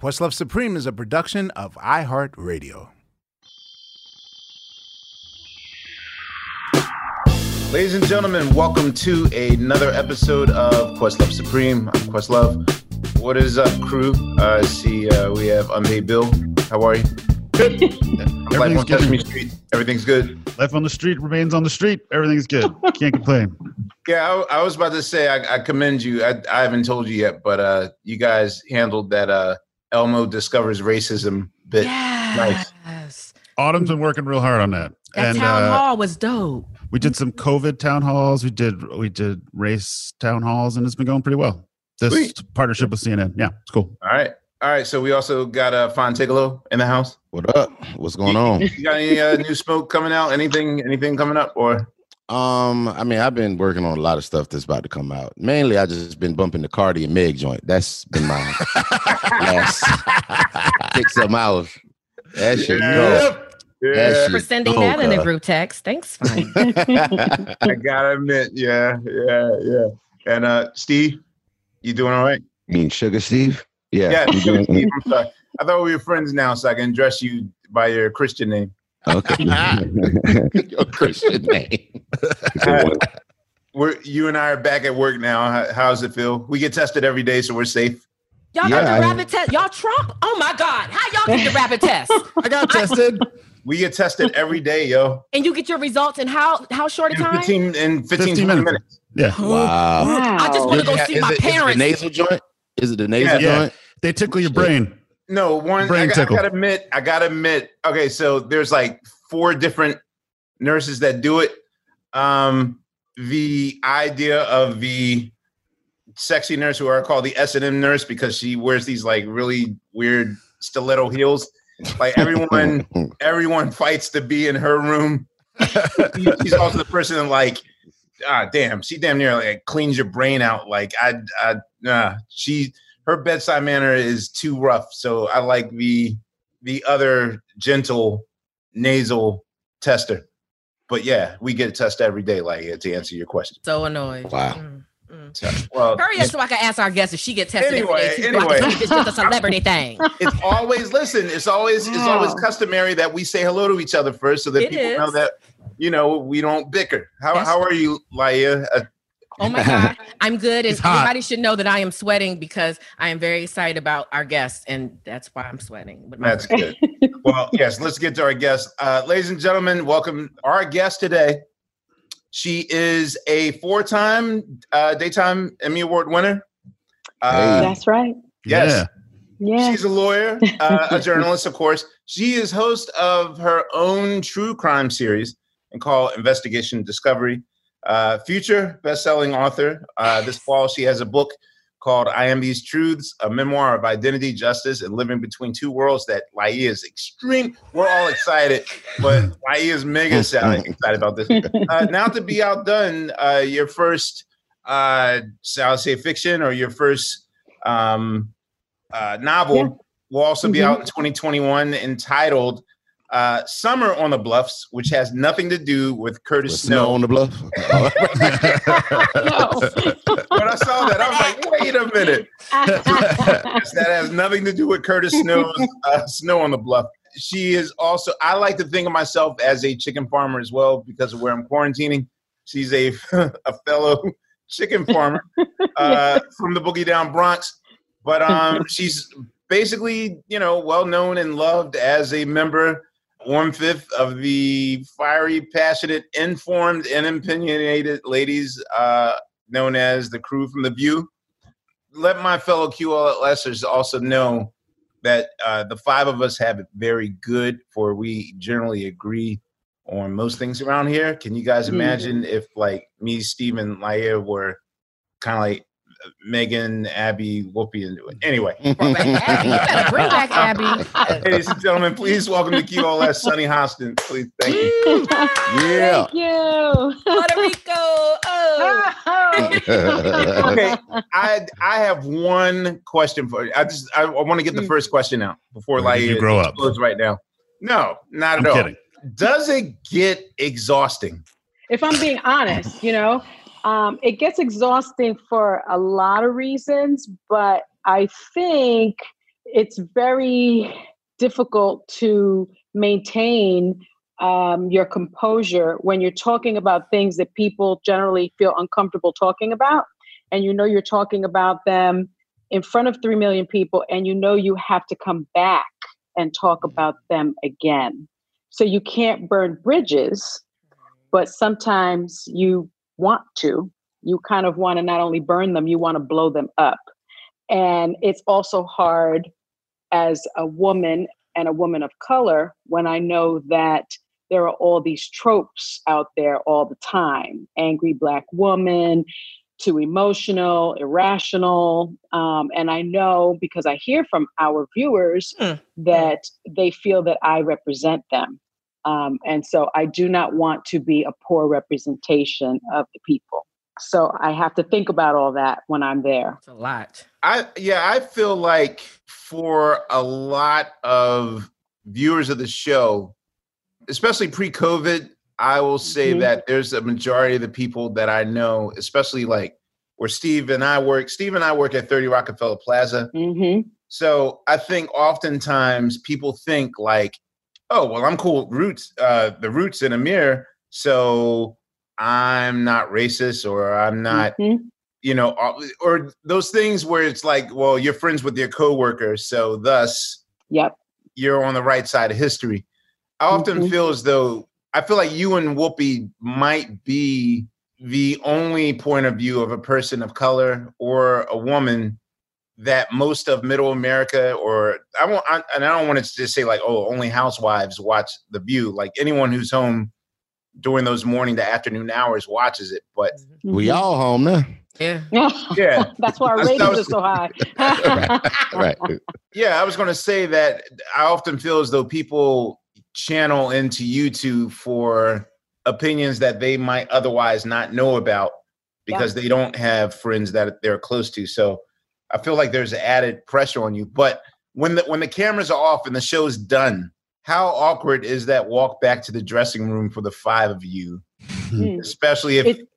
Questlove Supreme is a production of iHeartRadio. Ladies and gentlemen, welcome to another episode of Questlove Supreme. I'm Questlove. What is up, crew? Uh, I see uh, we have Unpaid Bill. How are you? Good. Life on Sesame Street. Everything's good. Life on the street remains on the street. Everything's good. Can't complain. Yeah, I, I was about to say I, I commend you. I, I haven't told you yet, but uh, you guys handled that uh, Elmo discovers racism bit. Nice. Yes. Autumn's been working real hard on that. That and town uh, hall was dope. we did some COVID town halls. We did we did race town halls, and it's been going pretty well. This Sweet. partnership with CNN, yeah, it's cool. All right. All right. So we also got uh, Fontegalo in the house. What up? What's going on? You got any uh, new smoke coming out? Anything? Anything coming up? Or Um, I mean, I've been working on a lot of stuff that's about to come out. Mainly, I just been bumping the Cardi and Meg joint. That's been my last six seven hours. That shit go. That For sending go, that in a group text. Thanks, fine. I gotta admit, yeah, yeah, yeah. And uh, Steve, you doing all right? You mean Sugar Steve? Yeah. Yeah, Sugar doing- Steve. I'm sorry. I thought we were friends now, so I can address you by your Christian name. Okay. Your Christian name. Uh, we're you and I are back at work now. How, how's it feel? We get tested every day, so we're safe. Y'all Yeah, got I- the rapid test. Y'all Trump? Oh my God. How y'all get the rapid test? I got tested. We get tested every day, yo. And you get your results in how how short a time? 15 in 15, 15 minutes. minutes. Yeah, Wow. I just want to go Is see it- my is it the parents. nasal joint? Is it the nasal Yeah. joint? they tickle your brain. No, one. I, Brain I tickle. gotta admit, I gotta admit. Okay, so there's like four different nurses that do it. Um, the idea of the sexy nurse, who are called the S and M nurse, because she wears these like really weird stiletto heels. Like everyone, everyone fights to be in her room. She's also the person that like, ah, damn, she damn near like cleans your brain out. Like I, I, nah, she her bedside manner is too rough. So I like the the other gentle nasal tester. But yeah, we get a test every day, like to answer your question. So annoyed. Wow. Mm, mm. So, well, Hurry up so I can ask our guest if she get tested Anyway, every day. Too, anyway. so I can see if it's just a celebrity thing. it's always listen. It's always it's always customary that we say hello to each other first, so that It people know that you know we don't bicker. How Yes. how are you, Laiya? Oh my God. I'm good. And everybody should know that I am sweating because I am very excited about our guest. And that's why I'm sweating. With my That's good. well, yes, let's get to our guest. Uh, ladies and gentlemen, welcome our guest today. She is a four time uh, Daytime Emmy Award winner. Uh, That's right. Yes. Yeah. She's a lawyer, uh, a journalist, of course. She is host of her own true crime series and called Investigation Discovery. Uh, future best-selling author. Uh, this fall, she has a book called "I Am These Truths: A Memoir of Identity, Justice, and Living Between Two Worlds." That Laiya is extreme. We're all excited, but Laiya is mega excited excited about this. Uh, now to be outdone, uh, your first, uh, shall I say, fiction or your first um, uh, novel Yeah. will also be Mhm. out in 2021 entitled Uh, Summer on the Bluffs, which has nothing to do with Curtis With Snow. snow on the bluff. when I saw that, I was like, wait a minute. that has nothing to do with Curtis Snow's uh, Snow on the Bluff. She is also, I like to think of myself as a chicken farmer as well because of where I'm quarantining. She's a, a fellow chicken farmer uh, from the Boogie Down Bronx. But um, she's basically, you know, well known and loved as a member, one fifth of the fiery, passionate, informed, and opinionated ladies uh, known as the crew from The View. Let my fellow QLSers also know that uh, the five of us have it very good, for we generally agree on most things around here. Can you guys Mhm. imagine if, like, me, Steve, and Laiya were kind of like Megan, Abby, Whoopi, and anyway. Bring back Abby. You better bring back Abby. Ladies and gentlemen, please welcome to QLS Sunny Hostin. Please, thank you. yeah. Thank you. Puerto Rico. Oh. Okay, I I have one question for you. I just I, I want to get the Mm. first question out before like you grow up? explodes right now. No, not I'm at all. kidding. Does it get exhausting? if I'm being honest, you know, um, it gets exhausting for a lot of reasons, but I think it's very difficult to maintain um, your composure when you're talking about things that people generally feel uncomfortable talking about. And you know, you're talking about them in front of 3 million people, and you know, you have to come back and talk about them again. So you can't burn bridges but sometimes you want to. You kind of want to not only burn them, you want to blow them up. And it's also hard as a woman and a woman of color when I know that there are all these tropes out there all the time angry black woman, too emotional, irrational. Um, and I know because I hear from our viewers Hmm. that they feel that I represent them. Um, and so I do not want to be a poor representation of the people. So I have to think about all that when I'm there. It's a lot. I yeah, I feel like for a lot of viewers of the show, especially pre-COVID, I will say Mhm. that there's a majority of the people that I know, especially like where Steve and I work. Steve and I work at 30 Rockefeller Plaza. hmm So I think oftentimes people think like, oh, well, I'm cool roots, uh, the roots in Ahmir, so I'm not racist or I'm not, Mhm. you know, or, those things where it's like, well, you're friends with your coworker, so thus Yep. you're on the right side of history. I often Mhm. feel as though I feel like you and Whoopi might be the only point of view of a person of color or a woman that most of middle America or I won't I, and I don't want to just say like oh only housewives watch The View like anyone who's home during those morning to afternoon hours watches it but we Mhm. all home now. Yeah. Yeah. That's why our ratings was- are so high. Right. yeah I was going to say that I often feel as though people channel into YouTube for opinions that they might otherwise not know about because they don't have friends that they're close to so I feel like there's added pressure on you but when the when the cameras are off and the show's done how awkward is that walk back to the dressing room for the five of you Mm. especially if It-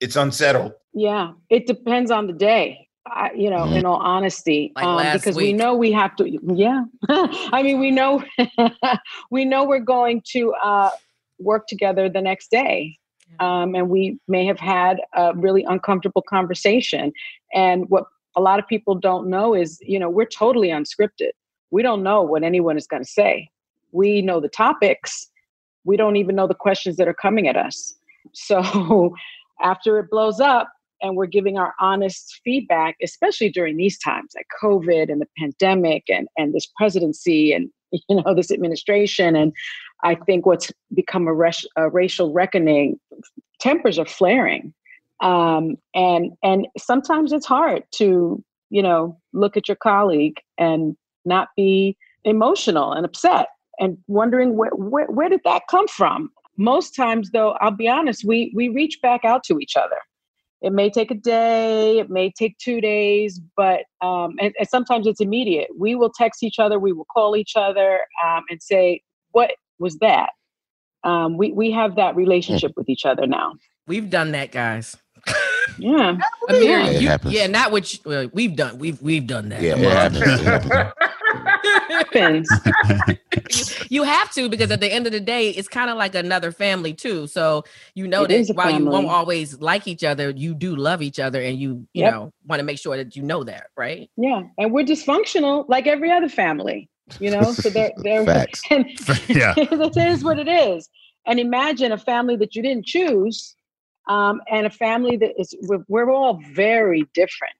it's unsettled Yeah, it depends on the day. I, you know, Mhm. in all honesty, Like um, last because we know we have to. Yeah, I mean, we know we know we're going to uh, work together the next day, um, and we may have had a really uncomfortable conversation. And what a lot of people don't know is, you know, we're totally unscripted. We don't know what anyone is going to say. We know the topics. We don't even know the questions that are coming at us. So after it blows up and we're giving our honest feedback, especially during these times like COVID and the pandemic and, and this presidency and you know this administration and I think what's become a, res- a racial reckoning, tempers are flaring, um, and and sometimes it's hard to you know look at your colleague and not be emotional and upset and wondering where, where, where did that come from most times though i'll be honest we we reach back out to each other it may take a day it may take two days but um, and, and sometimes it's immediate we will text each other we will call each other um, and say what was that. Um, we we have that relationship with each other now. We've done that, guys. Yeah. Ahmir, Yeah, you- happens. yeah, not what you, well, we've done. We've we've done that. Yeah, it happens. It happens. Happens. you have to because at the end of the day, it's kind of like another family too. So you know It is a that while you won't always like each other, you do love each other, and you you Yep. know want to make sure that you know that, right? Yeah. And we're dysfunctional like every other family, you know? So they're they're Facts. and Yeah. it is what it is. And imagine a family that you didn't choose, um, and a family that is we're, we're all very different,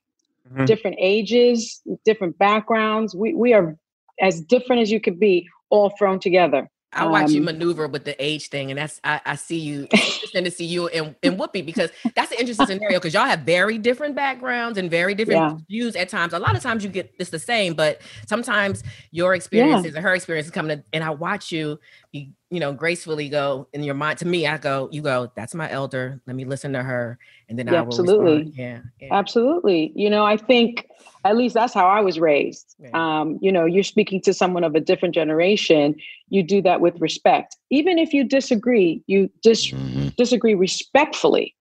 Mhm. different ages, different backgrounds. We we are as different as you could be, all thrown together. I watch you Um, maneuver with the age thing, and that's I, I see you. Interesting to see you and, and Whoopi because that's an interesting scenario because y'all have very different backgrounds and very different Yeah. views at times. A lot of times you get it's the same, but sometimes your experiences and her experiences come to, and I watch you, you you know, gracefully go in your mind. To me, I go, you go, that's my elder. Let me listen to her, and then Yeah, I will absolutely. Yeah, yeah. Absolutely. You know, I think at least that's how I was raised. Um, you know, you're speaking to someone of a different generation, you do that with respect. Even if you disagree, you dis- Mhm. disagree respectfully.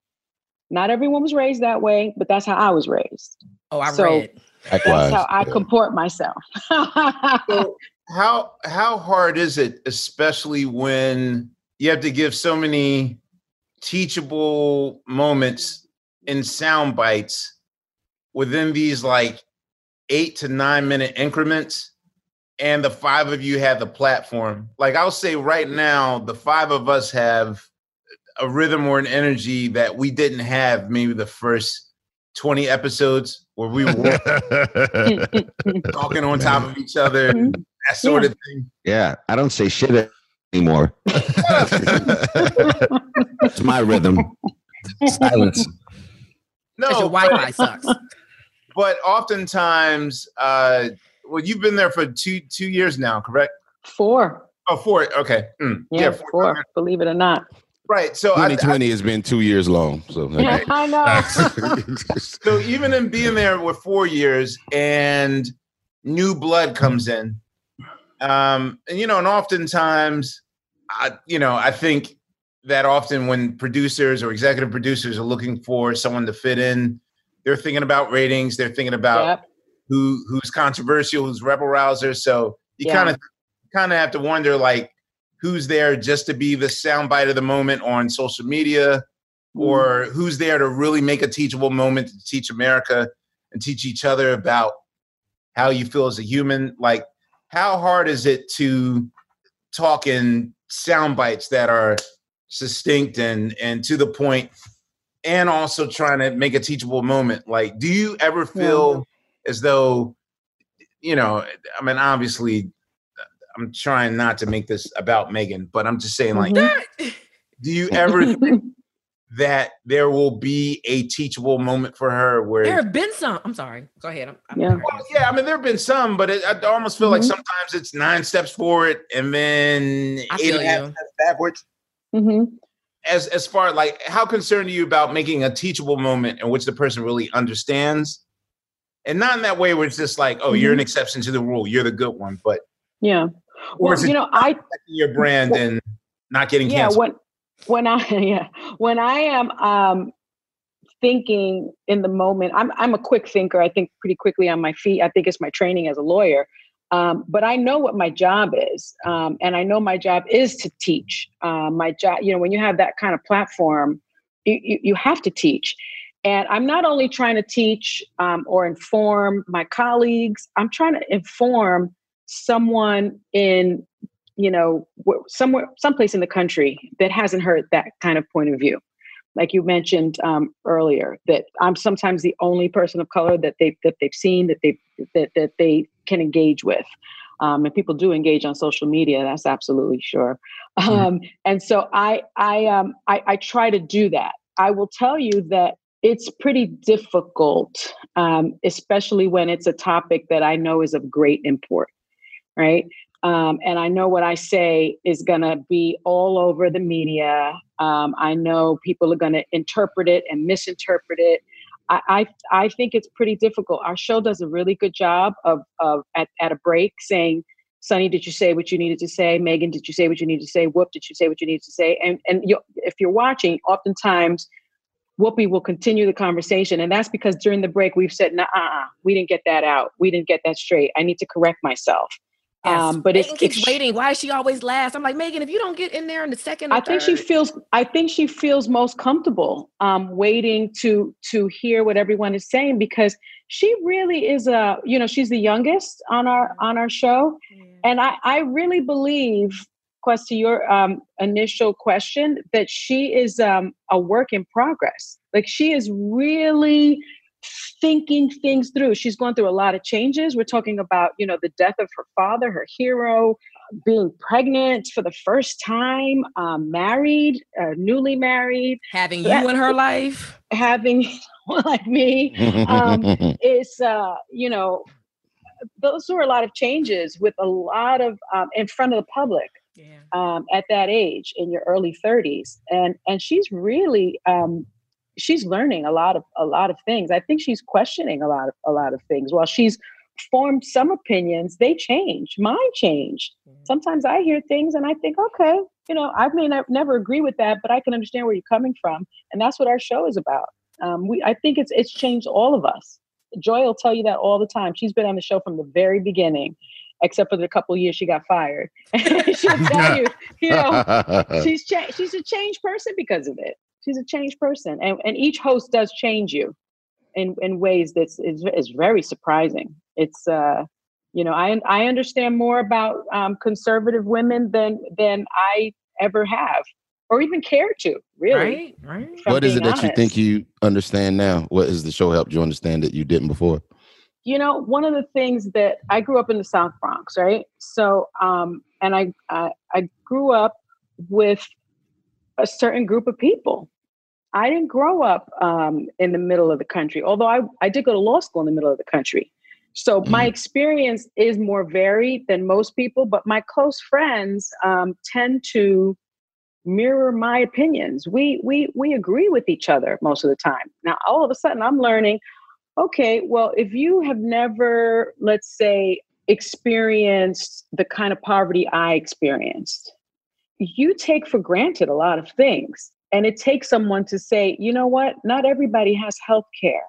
Not everyone was raised that way, but that's how I was raised. Oh, I So- read. That's Likewise. how I yeah. comport myself. So how how hard is it, especially when you have to give so many teachable moments in sound bites within these like eight to nine minute increments? And the five of you have the platform. Like I'll say right now, the five of us have a rhythm or an energy that we didn't have maybe the first 20 episodes where we were talking on top of each other, Mhm. that sort of thing. Yeah, I don't say shit anymore. It's my rhythm. Silence. No, Because your but- Wi-Fi sucks. But oftentimes, uh, well, you've been there for two two years now, correct? four. Oh, four. Okay. Mm, Yeah, four. four. Believe it or not. Right. So, I, I, 2020 has been two years long. So Yeah, I know. so even in being there with four years and new blood comes in, um, and you know, and oftentimes, I, you know, I think that often when producers or executive producers are looking for someone to fit in, they're thinking about ratings, they're thinking about Yep. who who's controversial, who's rebel rouser. So you kind of kind of have to wonder like who's there just to be the soundbite of the moment on social media, mm-hmm. or who's there to really make a teachable moment to teach America and teach each other about how you feel as a human. Like, how hard is it to talk in sound bites that are succinct and and to the point, and also trying to make a teachable moment? Like, do you ever feel as though, you know, I mean, obviously, I'm trying not to make this about Megan, but I'm just saying, like, Mhm. do you ever think that there will be a teachable moment for her where There have been some. I'm sorry. Go ahead. I'm, I'm Yeah. well, yeah, I mean, there have been some, but it, I almost feel like Mhm. sometimes it's nine steps forward and then I eight feel and a half you. steps backwards. hmm As as far like how concerned are you about making a teachable moment in which the person really understands, and not in that way where it's just like, oh, you're an exception to the rule, you're the good one, but Yeah. or Well, you know, I your brand and not getting yeah canceled? when when i yeah when i am um thinking in the moment i'm i'm a quick thinker i think pretty quickly on my feet i think it's my training as a lawyer um, but i know what my job is um, and i know my job is to teach. Um, my job you know when you have that kind of platform you, you, you have to teach. And i'm not only trying to teach um, or inform my colleagues i'm trying to inform someone in you know wh- somewhere someplace in the country that hasn't heard that kind of point of view like you mentioned um, earlier that i'm sometimes the only person of color that they that they've seen that they that, that they can engage with. Um, and people do engage on social media that's absolutely sure. Um, and so i i um I, I try to do that. I will tell you that it's pretty difficult um, especially when it's a topic that i know is of great import right um, and I know what I say is going to be all over the media. Um, I know people are going to interpret it and misinterpret it. I, I I think it's pretty difficult. Our show does a really good job of of at, at a break saying Sunny, did you say what you needed to say? Megan, did you say what you needed to say? Whoop, did you say what you needed to say? And and you, if you're watching, oftentimes Whoopi will continue the conversation. And that's because during the break, we've said, nah, uh, we didn't get that out. We didn't get that straight. I need to correct myself. Yes. Um, but Megan it's, keeps it's waiting. Why is she always last? I'm like, Megan, if you don't get in there in the second, or I think she feels. I think she feels most comfortable um, waiting to to hear what everyone is saying because she really is a. You know, she's the youngest on our on our show, and I I really believe, Quest, to your um, initial question, that she is um, a work in progress. Like she is really thinking things through. She's going through a lot of changes. We're talking about, you know, the death of her father, her hero, being pregnant for the first time, um, married, uh, newly married, having So you that- in her life. having like me. Um, it's, uh, you know, those were a lot of changes with a lot of um, in front of the public Yeah. um, at that age in your early 30s and and she's really um, she's learning a lot of a lot of things. I think she's questioning a lot of a lot of things. While she's formed some opinions they change. Mine changed. Sometimes i hear things and i think okay you know i may not, never agree with that but i can understand where you're coming from. And that's what our show is about. Um, we i think it's it's changed all of us. Joy will tell you that all the time. She's been on the show from the very beginning except for the couple of years she got fired. She'll tell you you know she's cha- she's a changed person because of it. She's a changed person, and and each host does change you in in ways that's is is very surprising. It's uh, you know, I I understand more about um, conservative women than than I ever have, or even care to. Really, Right. Right. what is it being that you think you understand now? What has the show helped you understand that you didn't before? you know one of the things that i grew up in the south bronx right so um and i i, I grew up with a certain group of people i didn't grow up um in the middle of the country although i i did go to law school in the middle of the country. So my experience is more varied than most people but my close friends um tend to mirror my opinions. We we we agree with each other most of the time. Now all of a sudden i'm learning okay, well, if you have never, let's say, experienced the kind of poverty I experienced, you take for granted a lot of things. And it takes someone to say, you know what, not everybody has health care.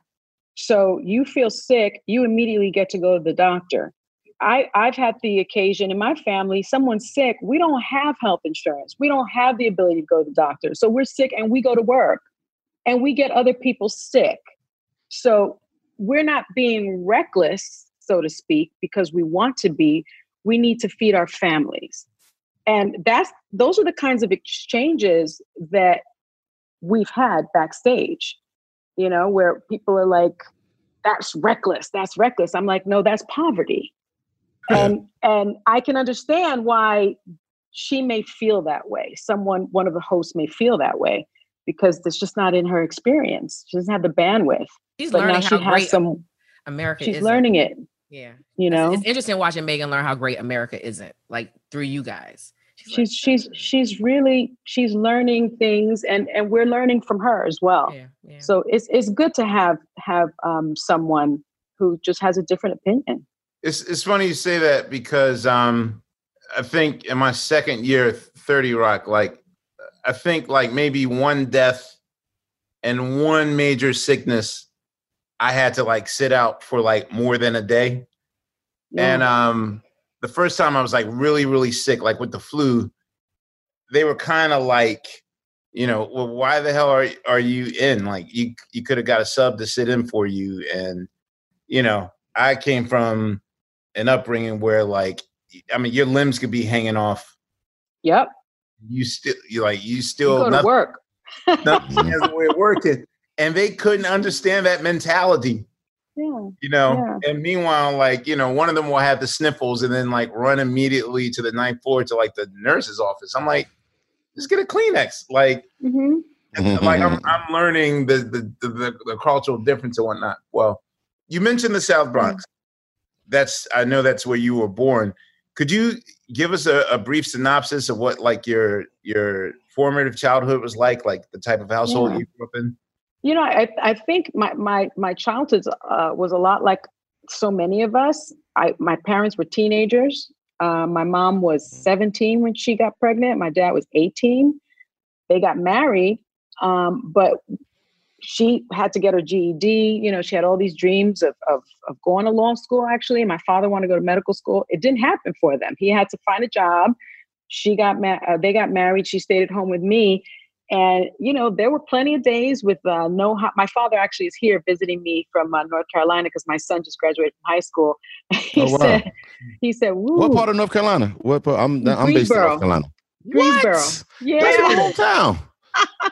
So you feel sick, you immediately get to go to the doctor. I, I've had the occasion in my family, someone's sick, we don't have health insurance. We don't have the ability to go to the doctor. So we're sick and we go to work and we get other people sick. So we're not being reckless, so to speak, because we want to be. We need to feed our families. And that's those are the kinds of exchanges that we've had backstage, you know, where people are like, that's reckless, that's reckless. I'm like, no, that's poverty. And and I can understand why she may feel that way. Someone, one of the hosts may feel that way because it's just not in her experience. She doesn't have the bandwidth. She's but now learning she how has great some. America She's is. learning it. Yeah. You know, It's, it's interesting watching Megan learn how great America isn't, like through you guys. She's, she's she's she's really she's learning things, and and we're learning from her as well. yeah, yeah. So it's it's good to have have um, someone who just has a different opinion. It's it's funny you say that because um I think in my second year, 30 Rock, like I think like maybe one death and one major sickness I had to like sit out for like more than a day. And um the first time I was like really, really sick, like with the flu, they were kind of like, you know, well, why the hell are are you in? Like you you could have got a sub to sit in for you. And, you know, I came from an upbringing where like I mean your limbs could be hanging off. Yep, You still you like you you still go to work. nothing has a way of working. And they couldn't understand that mentality Yeah, you know and meanwhile like you know one of them will have the sniffles and then like run immediately to the ninth floor to like the nurse's office. I'm like just get a kleenex. Like hmm and, like I'm, I'm learning the the, the the the cultural difference and whatnot. Well you mentioned the south bronx. That's i know that's where you were born. Could you give us a, a brief synopsis of what like your your formative childhood was like like the type of household Yeah. you grew up in You know, I I think my my my childhood uh, was a lot like so many of us. I my parents were teenagers. Uh, my mom was 17 when she got pregnant. My dad was 18. They got married, um, but she had to get her GED. You know, she had all these dreams of, of, of going to law school, actually. My father wanted to go to medical school. It didn't happen for them. He had to find a job. She got ma- uh, they got married. She stayed at home with me. And, you know, there were plenty of days with uh, no, ho- my father actually is here visiting me from uh, North Carolina because my son just graduated from high school. he Oh, wow. said, he said, What part of North Carolina? What part? I'm I'm based in. North Carolina. Greensboro. What? Yeah. That's my hometown.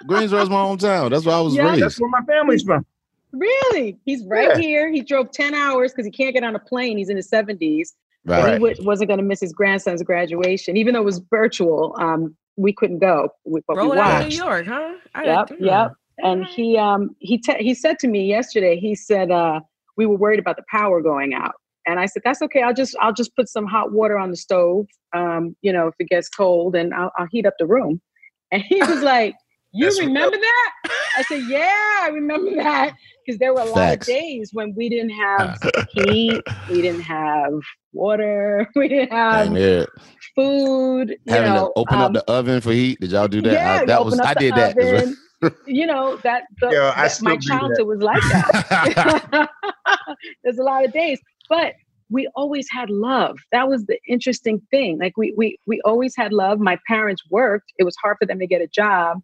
Greensboro's my hometown. That's where I was Yeah. raised. That's where my family's from. Really? He's right Yeah. here. He drove 10 hours because he can't get on a plane. He's in his 70s. Right. he w- wasn't going to miss his grandson's graduation, even though it was virtual. Um, we couldn't go, we, but Roll we it out of watched. New York, huh? I Yep, yep. And he um he te- he said to me yesterday. He said uh, we were worried about the power going out, and I said that's okay. I'll just I'll just put some hot water on the stove. Um, you know, if it gets cold, and I'll, I'll heat up the room. And he was like, "You remember that?" I said, "Yeah, I remember that." Because there were a lot Facts. of days when we didn't have heat, we didn't have water, we didn't have Dang, yeah. food. You Having know, to open um, up the oven for heat. Did y'all do that? yeah, I, you that was open up I the did that. oven. you know that, the, Yo, I that still my childhood that. was like that. There's a lot of days, but we always had love. That was the interesting thing. Like we we we always had love. My parents worked. It was hard for them to get a job,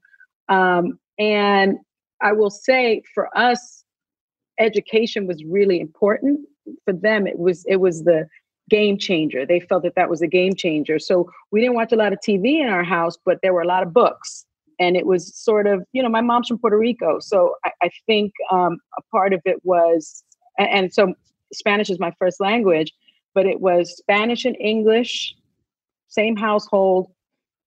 um, and I will say for us, education was really important. For them, it was it was the game changer. They felt that that was a game changer. So we didn't watch a lot of TV in our house, but there were a lot of books. And it was sort of, you know, my mom's from Puerto Rico. So I, I think um, a part of it was, and, and so Spanish is my first language, but it was Spanish and English, same household,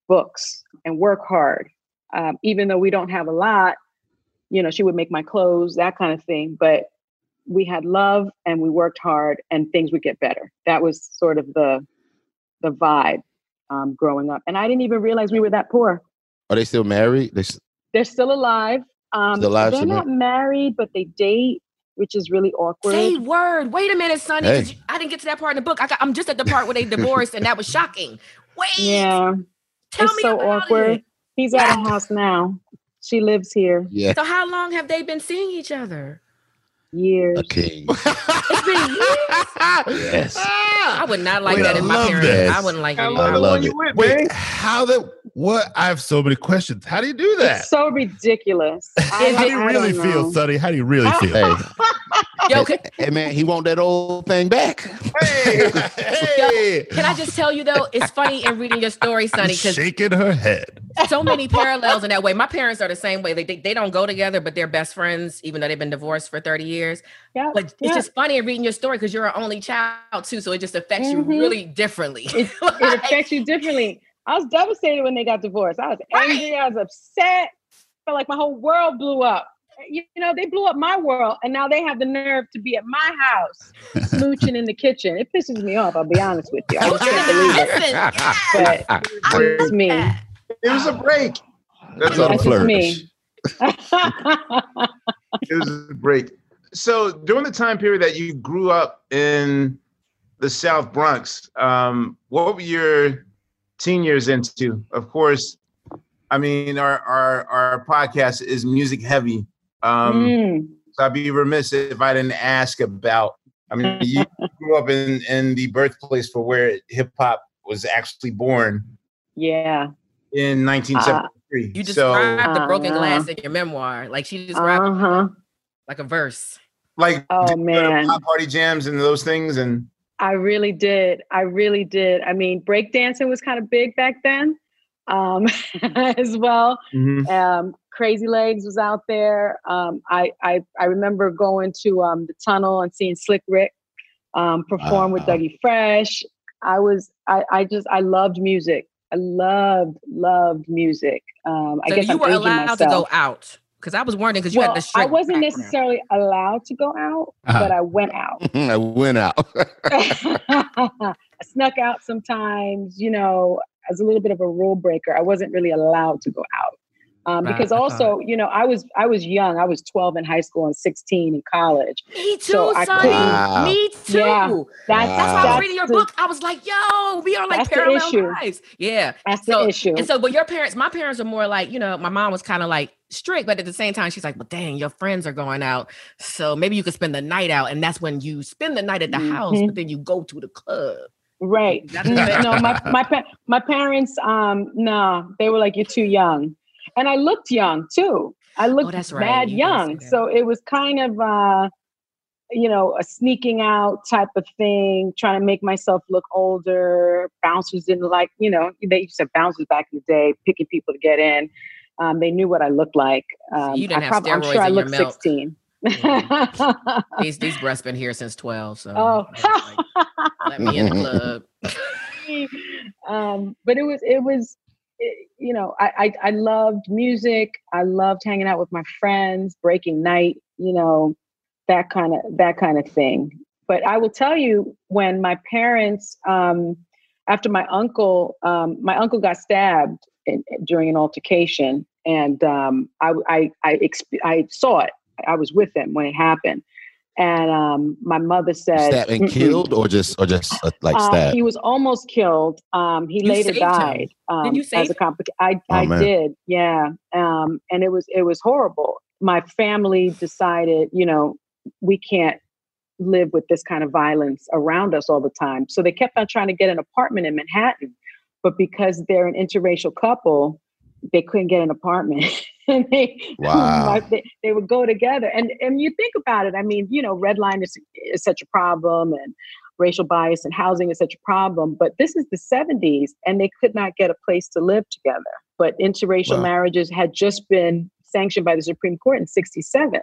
books, and work hard. Um, even though we don't have a lot, you know, she would make my clothes, that kind of thing. But we had love and we worked hard and things would get better. That was sort of the the vibe um, growing up. And I didn't even realize we were that poor. Are they still married? They, s- They're still alive. Um, Still alive, they're not married, but they date, which is really awkward. Say word. Wait a minute, Sunny. 'cause Hey. you- I didn't get to that part in the book. I got, I'm just at the part where they divorced, and that was shocking. Wait. Yeah, Tell it's me so about awkward. it. He's at a house now. She lives here yeah. So how long have they been seeing each other? years. A king. It's been years. yes. I would not like Wait, that I in my parents. this. I wouldn't like it. I. I love, love it. you went, Wait, how the what? I have so many questions. How do you do that? It's so ridiculous. I, How do you I really feel, know. Sunny? How do you really feel? Hey, Yo, can, hey, man, he want that old thing back. Hey, hey, can I just tell you though? It's funny in reading your story, Sunny, because shaking her head. so many parallels in that way. My parents are the same way. They, they they don't go together, but they're best friends, even though they've been divorced for 30 years. Yeah, But it's yeah. just funny in reading your story because you're an only child too. So it just affects Mhm. you really differently. it, it affects you differently. I was devastated when they got divorced. I was angry. I was upset. Felt like my whole world blew up. You, you know, they blew up my world, and now they have the nerve to be at my house, smooching in the kitchen. It pisses me off. I'll be honest with you. I just can't believe it. Listen, yes. But it's me. that. it was a break. That's That's all all. the That's just me. flourish. It was a break. So during the time period that you grew up in the South Bronx, um, what were your teen years into? Of course, I mean our our our podcast is music heavy. Um, Mm, so I'd be remiss if I didn't ask about. I mean, you grew up in in the birthplace for where hip hop was actually born yeah. in 1973. You so described the broken Uh, glass in your memoir. Like she described Uh huh. like a verse. like Oh, did you go to man. party jams and those things and I really did. I really did. I mean, breakdancing was kind of big back then um, as well. Um, Crazy Legs was out there. Um, I, I I remember going to um, the tunnel and seeing Slick Rick um, perform with Dougie Fresh. I was I, I just I loved music. I loved loved music. Um, I So guess you I'm were allowed myself. to go out. Because I was wondering because you well, had the show. I wasn't background. necessarily allowed to go out, Uh-huh. but I went out. I went out. I snuck out sometimes, you know, as a little bit of a rule breaker. I wasn't really allowed to go out. Um, because I also, you know, I was I was young. I was 12 in high school and 16 in college. Me too, So I Sunny. Wow. Me too. Yeah, That's That's why I was reading your book. I was like, yo, we are like That's the parallel issue. lives. Yeah. That's So- the issue. And so, but your parents, my parents are more like, you know, my mom was kind of like strict, but at the same time, she's like, well, dang, your friends are going out. So maybe you could spend the night out. And that's when you spend the night at the house, Mhm. but then you go to the club. Right. That's no, my my pa- my parents, um, no, they were like, "You're too young," and I looked young too. I looked Oh, right. mad You young, so it was kind of, uh, you know, a sneaking out type of thing, trying to make myself look older. Bouncers didn't like, you know, they used to have bouncers back in the day, picking people to get in. Um, they knew what I looked like. Um, you didn't I have prob- I'm steroids sure I in your looked milk. 16. These these breasts been here since 12. So oh. let me in the club. um, but it was it was you know I, I I loved music. I loved hanging out with my friends, breaking night. You know that kind of that kind of thing. But I will tell you when my parents, um, after my uncle, um, my uncle got stabbed in, during an altercation, and um, I I I, exp- I saw it. I was with him when it happened, and um, my mother said, Stabbed and killed, or just or just uh, like Uh, stabbed? he was almost killed. Um, he You later died. Um, you as a complica- I, Oh, I man. did. Yeah. Um, and it was it was horrible. My family decided, you know, we can't live with this kind of violence around us all the time. So they kept on trying to get an apartment in Manhattan, but because they're an interracial couple, they couldn't get an apartment. and they, Wow. they, they would go together. And and you think about it, I mean, you know, redline is, is such a problem and racial bias and housing is such a problem. But this is the 70s and they could not get a place to live together. But interracial Wow. marriages had just been sanctioned by the Supreme Court in 67.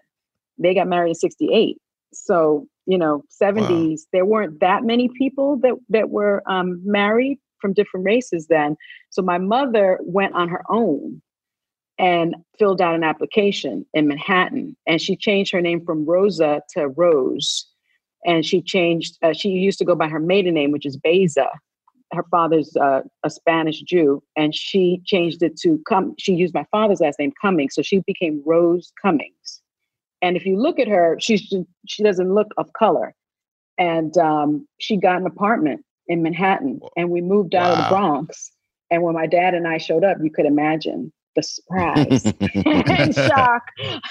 They got married in 68. So, you know, 70s, there weren't that many people that, that were um, married from different races then. So my mother went on her own and filled out an application in Manhattan. And she changed her name from Rosa to Rose. And she changed, uh, she used to go by her maiden name, which is Beza. Her father's uh, a Spanish Jew. And she changed it to, come. she used my father's last name, Cummings. So she became Rose Cummings. And if you look at her, she's, she doesn't look of color. And um, she got an apartment in Manhattan. And we moved out of the Bronx. And when my dad and I showed up, you could imagine the surprise and shock.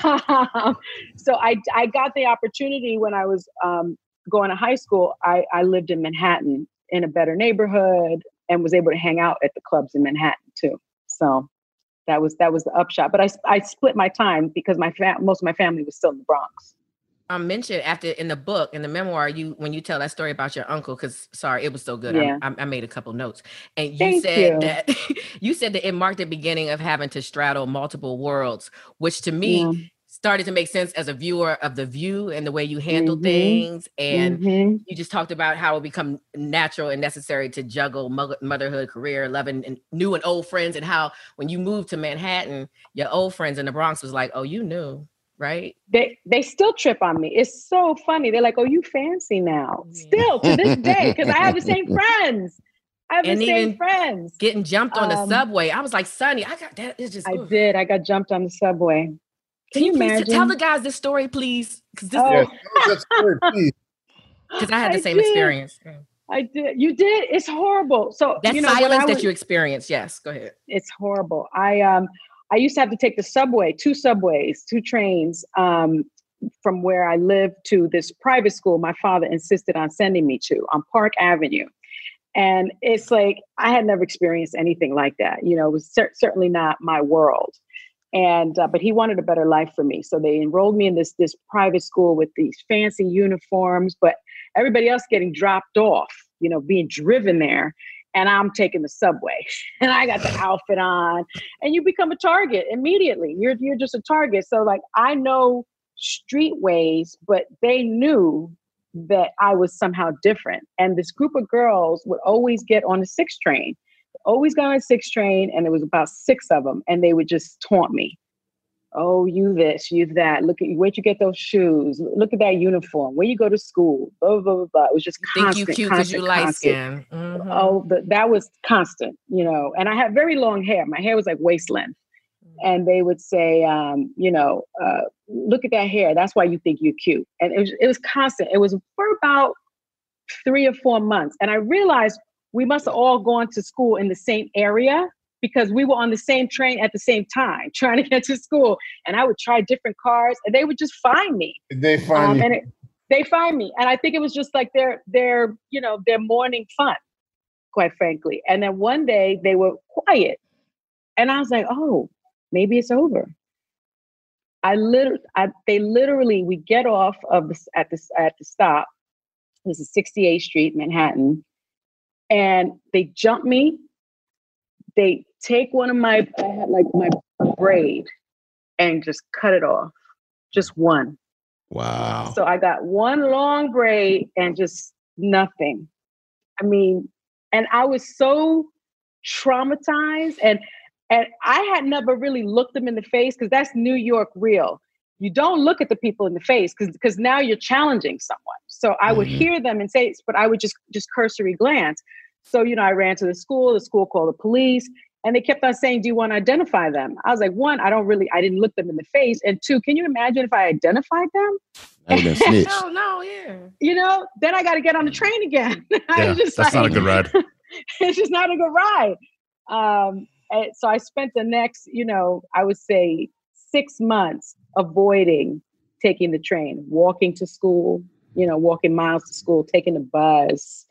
so I I got the opportunity when I was um, going to high school. I, I lived in Manhattan in a better neighborhood and was able to hang out at the clubs in Manhattan too. So that was that was the upshot. But I I split my time because my fam- most of my family was still in the Bronx. Um mentioned after in the book in the memoir you when you tell that story about your uncle because sorry it was so good I- Yeah. I, I made a couple notes and you Thank said you. that you said that it marked the beginning of having to straddle multiple worlds which to me Yeah. started to make sense as a viewer of the view and the way you handle Mhm. things and Mhm. you just talked about how it become natural and necessary to juggle motherhood career loving and new and old friends and how when you moved to manhattan your old friends in the bronx was like oh you knew right they they still trip on me. It's so funny. They're like, "Oh, you fancy now?" Still to this day, because I have the same friends. I have And the same friends. getting jumped on the Um, subway i was like sunny i got that it's just I oof. did. I got jumped on the subway. Can you please t- tell the guys this story, please? Because this, Oh. Yes, that's good, please. because I had the I same did. experience. I did. You did. It's horrible. So That you know, silence I that you experienced. Yes, go ahead. it's horrible. I um I used to have to take the subway, two subways, two trains um from where I lived to this private school my father insisted on sending me to on Park Avenue. And it's like I had never experienced anything like that. You know, it was cer- certainly not my world. And uh, but he wanted a better life for me, so they enrolled me in this this private school with these fancy uniforms, but everybody else getting dropped off. You know, being driven there, and I'm taking the subway, and I got the outfit on, and you become a target immediately. You're you're just a target. So like I know streetways, but they knew that I was somehow different. And this group of girls would always get on the six train, always got on the six train, and there was about six of them, and they would just taunt me. Oh, you this, you that. Look at you. Where'd you get those shoes? Look at that uniform. Where you go to school? Blah blah blah. blah. It was just constant. Think you cute because you light skin. Mhm. Oh, but that was constant, you know. And I had very long hair. My hair was like waist length, and they would say, um, you know, uh, look at that hair. That's why you think you're cute. And it was, it was constant. It was for about three or four months. And I realized we must have all gone to school in the same area because we were on the same train at the same time trying to get to school. And I would try different cars and they would just find me. They find Um, you. and it, they find me. And I think it was just like their their, you know, their morning fun, quite frankly. And then one day they were quiet. And I was like, oh, maybe it's over. I literally, I, they literally, we get off of the, at the at the stop. This is 68th Street, Manhattan, and they jump me. They take one of my, I had like my braid, and just cut it off, just one. Wow. So I got one long braid and just nothing. I mean, and I was so traumatized and and I had never really looked them in the face because that's New York real. You don't look at the people in the face because because now you're challenging someone. So I would Mhm. hear them and say, but I would just just cursory glance. So you know, I ran to the school. The school called the police, and they kept on saying, "Do you want to identify them?" I was like, "One, I don't really. I didn't look them in the face, and two, can you imagine if I identified them? That would have been snitch. No, no, yeah. You know, then I got to get on the train again. Yeah, was just that's not a good ride. it's just not a good ride. Um, and so I spent the next, you know, I would say six months avoiding taking the train, walking to school, you know, walking miles to school, taking the bus,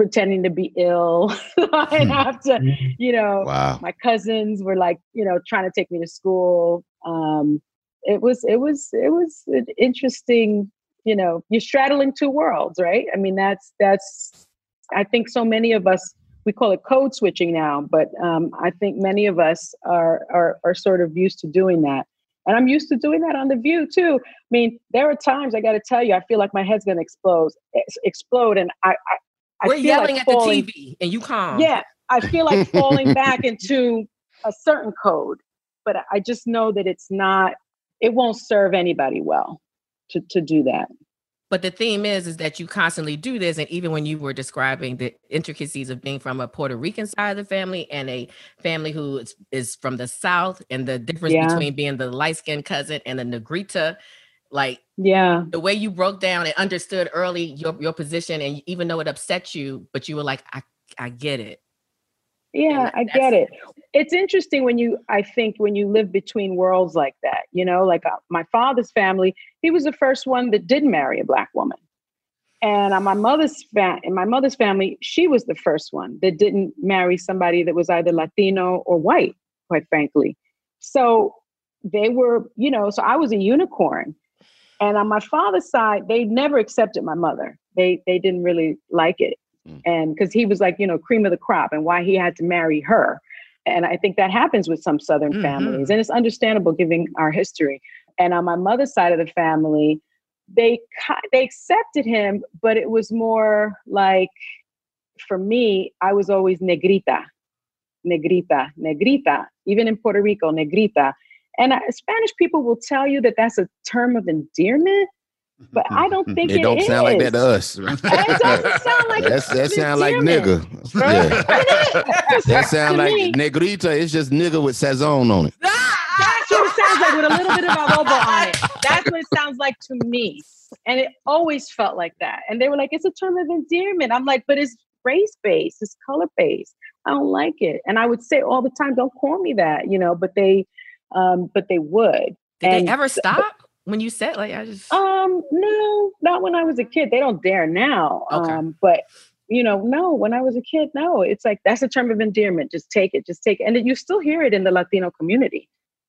pretending to be ill. I have to, you know, Wow. my cousins were like, you know, trying to take me to school. Um, it was, it was, it was an interesting, you know, you're straddling two worlds, right? I mean, that's, that's, I think so many of us, we call it code switching now, but um, I think many of us are, are, are sort of used to doing that. And I'm used to doing that on The View too. I mean, there are times I got to tell you, I feel like my head's going to explode, explode. And I, I, I We're feel yelling like at the TV and you calm. yeah, I feel like falling back into a certain code, but I just know that it's not, it won't serve anybody well to, to do that. But the theme is, is that you constantly do this, and even when you were describing the intricacies of being from a Puerto Rican side of the family and a family who is, is from the South, and the difference Yeah. between being the light skinned cousin and the Negrita, like Yeah. the way you broke down and understood early your your position, and even though it upset you, but you were like, I I get it. Yeah, I get it. It's interesting when you, I think, when you live between worlds like that, you know, like uh, my father's family, he was the first one that did marry a black woman. And on my mother's fa- in my mother's family, she was the first one that didn't marry somebody that was either Latino or white, quite frankly. So they were, you know, so I was a unicorn. And on my father's side, they never accepted my mother. They they didn't really like it. Mm. And because he was like, you know, cream of the crop and why he had to marry her. And I think that happens with some Southern Mhm. families. And it's understandable given our history. And on my mother's side of the family, they they accepted him, but it was more like for me, I was always negrita, negrita, negrita. Even in Puerto Rico, negrita. And uh, Spanish people will tell you that that's a term of endearment, but I don't think it is. It don't sound like that to us. It doesn't sound like That's, that sound like nigga. Yeah. That sound like me- negrita. It's just nigga with sazon on it. That's what it sounds like with a little bit of adobo on it. That's what it sounds like to me. And it always felt like that. And they were like, it's a term of endearment. I'm like, but it's race based, it's color based. I don't like it. And I would say all the time, don't call me that, you know, but they um, but they would. Did And they ever stop when you said like I just Um, no, not when I was a kid. They don't dare now. Okay. Um, but you know, no, when I was a kid, no. It's like that's a term of endearment. Just take it, just take it. And then you still hear it in the Latino community.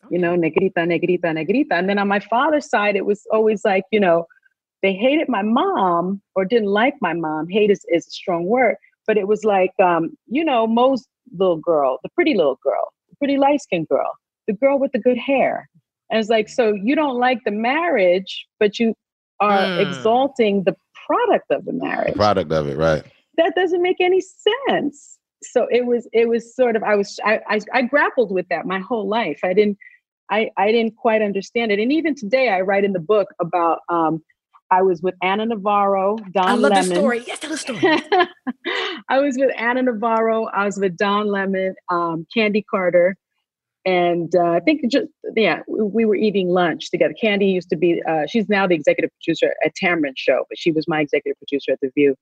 You know, negrita, negrita, negrita. And then on my father's side, it was always like, you know, they hated my mom or didn't like my mom. Hate is, is a strong word, but it was like, um, you know, Mo's little girl, the pretty little girl, the pretty light skinned girl, the girl with the good hair. And it's like, so you don't like the marriage, but you are Mm. exalting the product of the The marriage. product of it, right? That doesn't make any sense. So it was, it was sort of, I was, I, I, I grappled with that my whole life. I didn't, I, I didn't quite understand it. And even today, I write in the book about, um, I was with Ana Navarro, Don Lemon. I love Lemon. the story. Yes, tell the story. I was with Ana Navarro. I was with Don Lemon, um, Candi Carter, and uh, I think just yeah, we were eating lunch together. Candi used to be uh, she's now the executive producer at Tamron Show, but she was my executive producer at The View.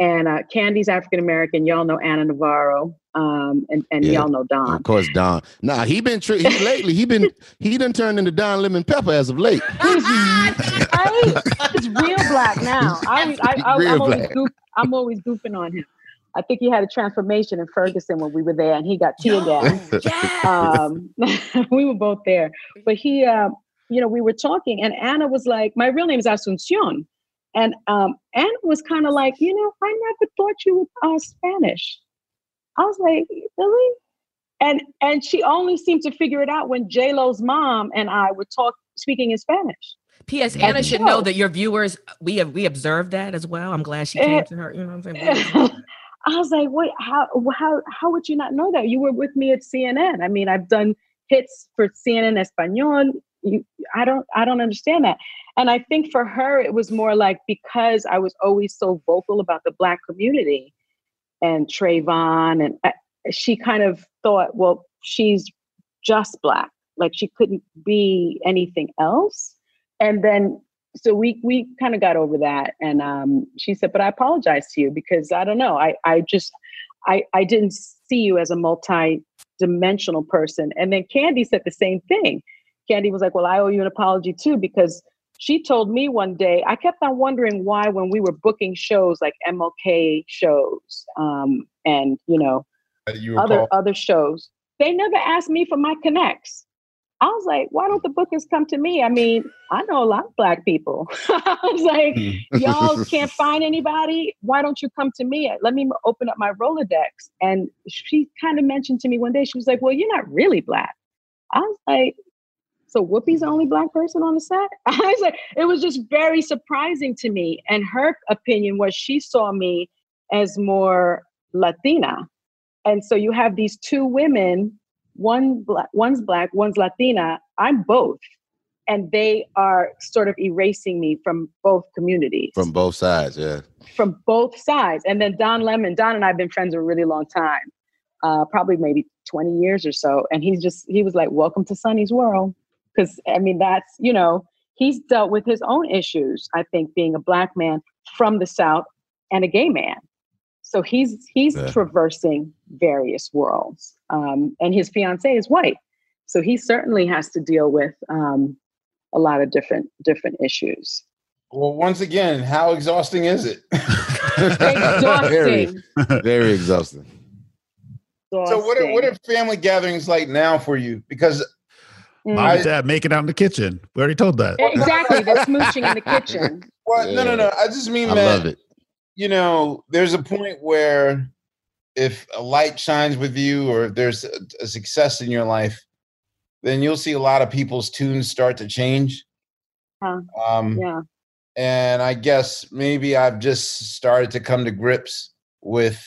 And uh, Candi's African American. Y'all know Ana Navarro, um, and and Yeah. y'all know Don. Of course, Don. Nah, he been tri- he lately. He been he done turned into Don Lemon Pepper as of late. He's right? He's real black now. I, I, I, I'm, always goof, I'm always goofing on him. I think he had a transformation in Ferguson when we were there, and he got tear gas. Yes. um, we were both there. But he, uh, you know, we were talking, and Ana was like, "My real name is Asuncion," and um, Ana was kind of like, "You know, I never thought you were uh, Spanish." I was like, "Really?" And and she only seemed to figure it out when J Lo's mom and I were talk speaking in Spanish. P.S. Ana should know that your viewers we have we observed that as well. I'm glad she Eh, came to her. You know what I'm saying? I was like, "Wait, how how how would you not know that? You were with me at CNN. I mean, I've done hits for CNN Espanol. You, I don't I don't understand that." And I think for her, it was more like because I was always so vocal about the Black community and Trayvon, and I, she kind of thought, well, she's just Black, like she couldn't be anything else. And then so we we kind of got over that and um she said but i apologize to you because i don't know. I i just i i didn't see you as a multi-dimensional person. And then Candi said the same thing. Candi was like well i owe you an apology too because she told me one day i kept on wondering why when we were booking shows like mlk shows um and you know You other other shows they never asked me for my connects I was like, why don't the bookers come to me? I mean, I know a lot of black people. I was like, hmm. y'all can't find anybody. Why don't you come to me? Let me open up my Rolodex. And she kind of mentioned to me one day, she was like, well, you're not really black. I was like, so Whoopi's the only black person on the set? I was like, it was just very surprising to me. And her opinion was she saw me as more Latina. And so you have these two women, one black, one's black, one's Latina. I'm both. And they are sort of erasing me from both communities From both sides, yeah. from both sides. And then Don Lemon, Don and I have been friends a really long time, uh, probably maybe 20 years or so. And he's just, he was like, welcome to Sunny's world. Cause I mean, that's, you know, he's dealt with his own issues, I think, being a black man from the South and a gay man. So he's, he's Yeah. traversing various worlds. Um, and his fiance is white. So he certainly has to deal with um, a lot of different, different issues. Well, once again, how exhausting is it? very, Exhausting. very exhausting. so, what are what are family gatherings like now for you? Because Mm. Mom and dad make it out in the kitchen. We already told that. Exactly, they're smooching in the kitchen. well, no, no, no. I just mean I that love it. You know, there's a point where if a light shines with you or if there's a, a success in your life, then you'll see a lot of people's tunes start to change. Huh. Um, Yeah. And I guess maybe I've just started to come to grips with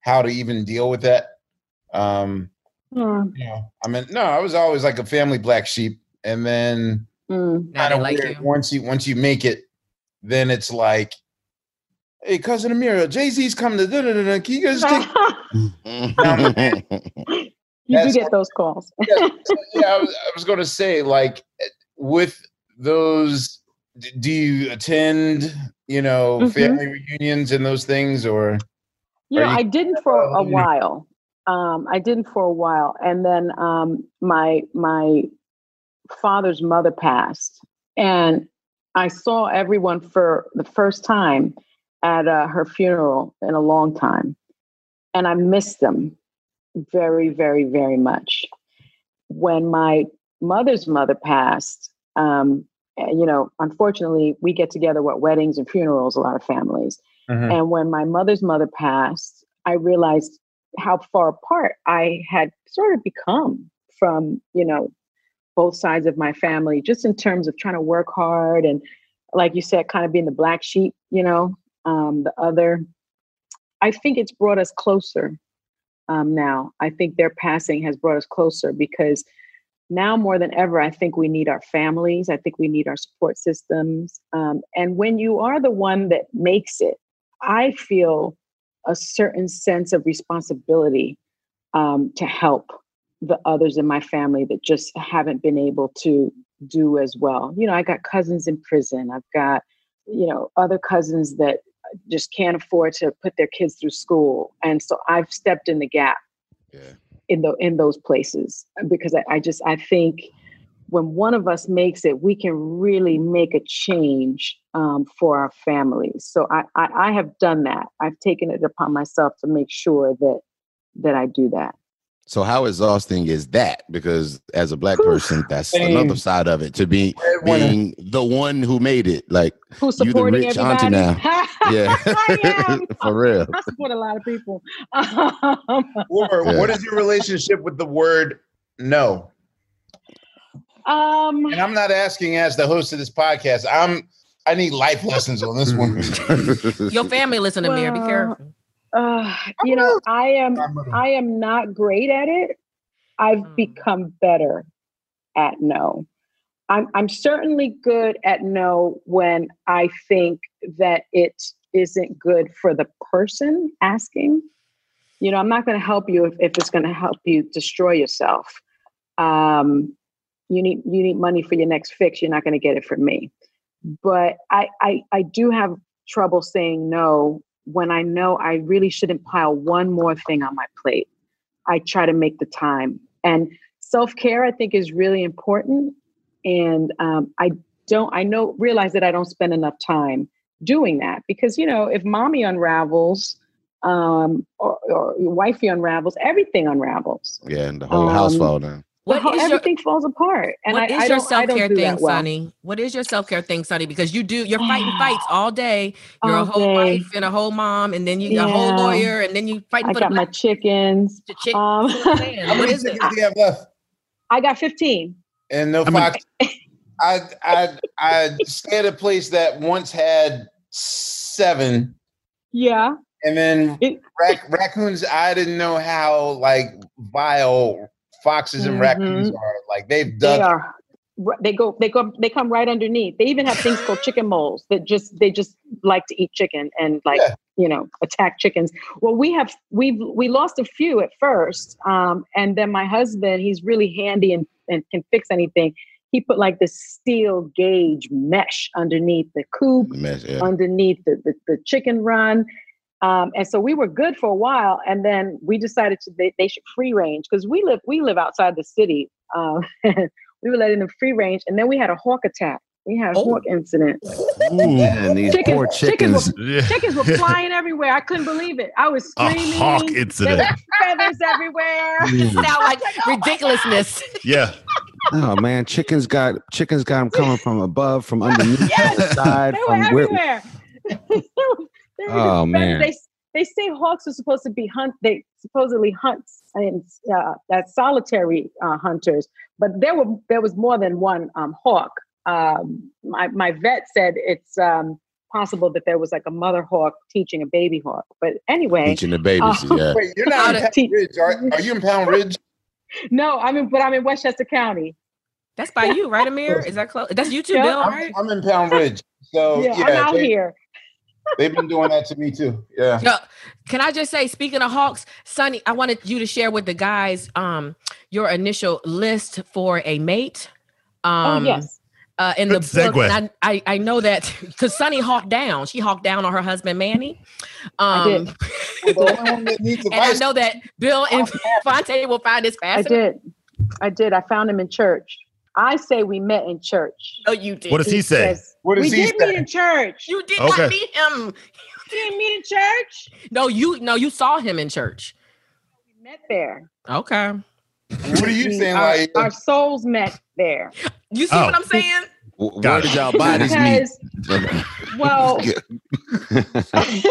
how to even deal with that. Um, Hmm. you know, I mean, no, I was always like a family black sheep, and then Mm. Kind of like weird. you. once you once you make it, then it's like, hey, cousin Amira, Jay Z's coming to da da da. Can you guys take? you do get those calls. yeah, yeah, I was, I was going to say, like, with those, do you attend, you know, Mhm. family reunions and those things, or You know, you- I didn't for a Oh, while. Um, I didn't for a while, and then um, my my father's mother passed, and I saw everyone for the first time at uh, her funeral in a long time, and I missed them very, very, very much. When my mother's mother passed, um, you know, unfortunately, we get together at weddings and funerals. A lot of families. And when my mother's mother passed, I realized how far apart I had sort of become from, you know, both sides of my family, just in terms of trying to work hard and, like you said, kind of being the black sheep, you know, um, the other. I think it's brought us closer um, now. I think their passing has brought us closer because now more than ever, I think we need our families. I think we need our support systems. Um, and when you are the one that makes it, I feel a certain sense of responsibility um, to help the others in my family that just haven't been able to do as well. You know, I got cousins in prison. I've got, you know, other cousins that just can't afford to put their kids through school. And so I've stepped in the gap Yeah. in the in those places because I, I just I think when one of us makes it, we can really make a change um, for our families. So I, I I have done that. I've taken it upon myself to make sure that that I do that. So how exhausting is that? Because as a black person, that's Same. another side of it. To be being the one who made it, like Who's You the rich everybody? auntie now. Yeah. I am. for real. I support a lot of people. Um, Or Yeah. what is your relationship with the word no? um, And I'm not asking as the host of this podcast. I'm I need life lessons on this one. Your family listen to me. Be careful. uh, you know, I am I am not great at it. I've Mm. become better at no. I'm I'm certainly good at no when I think that it isn't good for the person asking. You know, I'm not going to help you if, if it's going to help you destroy yourself. Um, you need you need money for your next fix. You're not going to get it from me. But I, I I do have trouble saying no when I know I really shouldn't pile one more thing on my plate. I try to make the time. And self care, I think, is really important. And um, I don't, I know, realize that I don't spend enough time doing that because, you know, if mommy unravels um, or, or your wifey unravels, everything unravels. yeah, and the whole house Um, fall down. The What whole- is your everything falls apart. And what I, is I your self care thing, well. Sunny? What is your self care thing, Sunny? Because you do you're fighting fights all day. You're a whole day. wife and a whole mom, and then you got a whole lawyer, and then you fight. I for the got my black chickens. the chick. Um, That's I'm. How many is it? do you have left? I got 15. And no I mean- fox. I I I stay at a place that once had seven, Yeah. and then It- rac- raccoons. I didn't know how like vile foxes and raccoons are. Like they've They dug. are. They go. They go. They come right underneath. They even have things called chicken moles that just they just like to eat chicken and like Yeah. you know attack chickens. Well, we have we've we lost a few at first, um, and then my husband he's really handy and and can fix anything. He put like this steel gauge mesh underneath the coop, The mess, yeah. underneath the, the, the chicken run. Um, and so we were good for a while, and then we decided to they, they should free range because we live we live outside the city. Um, we were letting them free range, and then we had a hawk attack. We had a Oh. hawk incident. And these Chickens- poor chickens chickens. Yeah. Chickens were flying everywhere. I couldn't believe it. I was screaming. A screaming. hawk There incident. were feathers everywhere. sound like ridiculousness. Yeah. Oh man, chickens got chickens got them coming from above, from underneath, Yes, from the side, They from where. everywhere. They Oh, man. They they say hawks are supposed to be hunt. They supposedly hunt and uh, that solitary uh, hunters, but there were there was more than one um, hawk. Um, my my vet said it's um, possible that there was like a mother hawk teaching a baby hawk. But anyway, Teaching the babies, Oh. yeah. Wait, you're not in Out Pound te- Ridge, are, are you in Pound Ridge? No, I mean, but I'm in Westchester County. That's by you, right, Ahmir? Is that close? That's you too, Yeah. Bill, I'm, right? I'm in Pound Ridge. So yeah, yeah, I'm out they, here. they've been doing that to me too. Yeah. Yo, can I just say, speaking of hawks, Sunny, I wanted you to share with the guys um your initial list for a mate. Um, oh yes. Uh, in the Good book. segue. and I, I I know that because Sunny hawked down. She hawked down on her husband Manny. I Um, did. The only one that needs and I know that Bill and Fonte will find this fascinating. I did. I did. I found him in church. I say we met in church. No, you did. What does he say? says, What does we he did say? meet in church. You did Okay. not meet him. You didn't meet in church. No, you no, you saw him in church. We met there. Okay. What are you saying? Our, Like, our souls met there. You see Oh. what I'm saying? W- Got Where did y'all bodies meet? Well,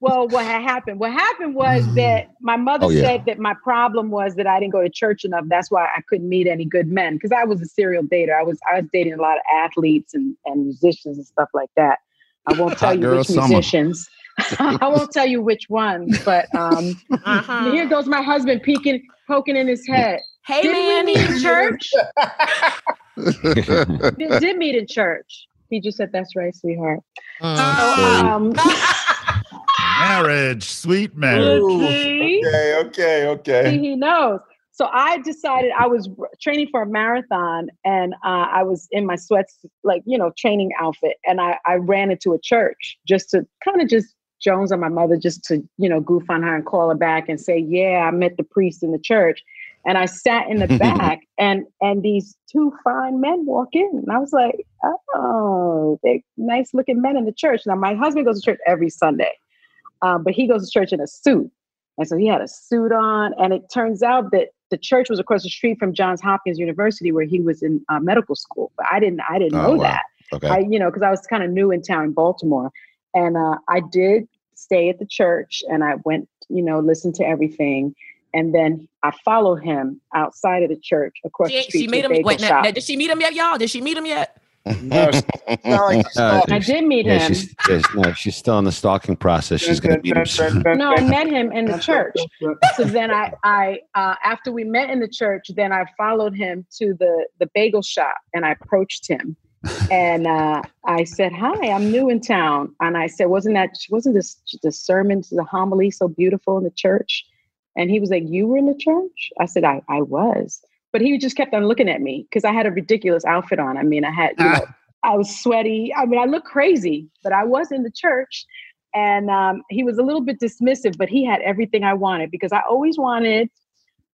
well, what happened? What happened was that my mother Oh, yeah. said that my problem was that I didn't go to church enough. That's why I couldn't meet any good men because I was a serial dater. I was I was dating a lot of athletes and, and musicians and stuff like that. I won't tell Hot you girl which summer. musicians. I won't tell you which ones, but um, Uh-huh. here goes my husband peeking, poking in his head. Hey did we Manny. meet in church? did, did meet in church. He just said, "That's right, sweetheart." Mm. Um, Marriage, sweet marriage. see? okay, okay, See, okay. he knows. so I decided I was training for a marathon, and uh, I was in my sweats, like you know, training outfit, and I I ran into a church just to kind of just Jones on my mother, just to you know, goof on her and call her back and say, yeah, I met the priest in the church. And I sat in the back, and and these two fine men walk in, and I was like, "Oh, they nice looking men in the church." Now my husband goes to church every Sunday, um, but he goes to church in a suit, and so he had a suit on. And it turns out that the church was across the street from Johns Hopkins University, where he was in uh, medical school. But I didn't, I didn't Oh, know wow. that. Okay. I, you know, because I was kind of new in town in Baltimore, and uh, I did stay at the church, and I went, you know, listened to everying, and then I follow him outside of the church across the She, street she made him. Wait, now, now, did she meet him yet, y'all? Did she meet him yet? No, like Uh, I did meet Yeah, him. she's, she's, no, she's still in the stalking process. She's going to meet him soon. no, I met him in the church. So then I, I uh, after we met in the church, then I followed him to the the bagel shop and I approached him, and uh, I said, "Hi, I'm new in town." And I said, "Wasn't that wasn't this the sermon, the homily so beautiful in the church?" And he was like, "You were in the church?" I said, "I I was." But he just kept on looking at me because I had a ridiculous outfit on. I mean, I had you know, I was sweaty. I mean, I looked crazy, but I was in the church. And um, he was a little bit dismissive, but he had everything I wanted because I always wanted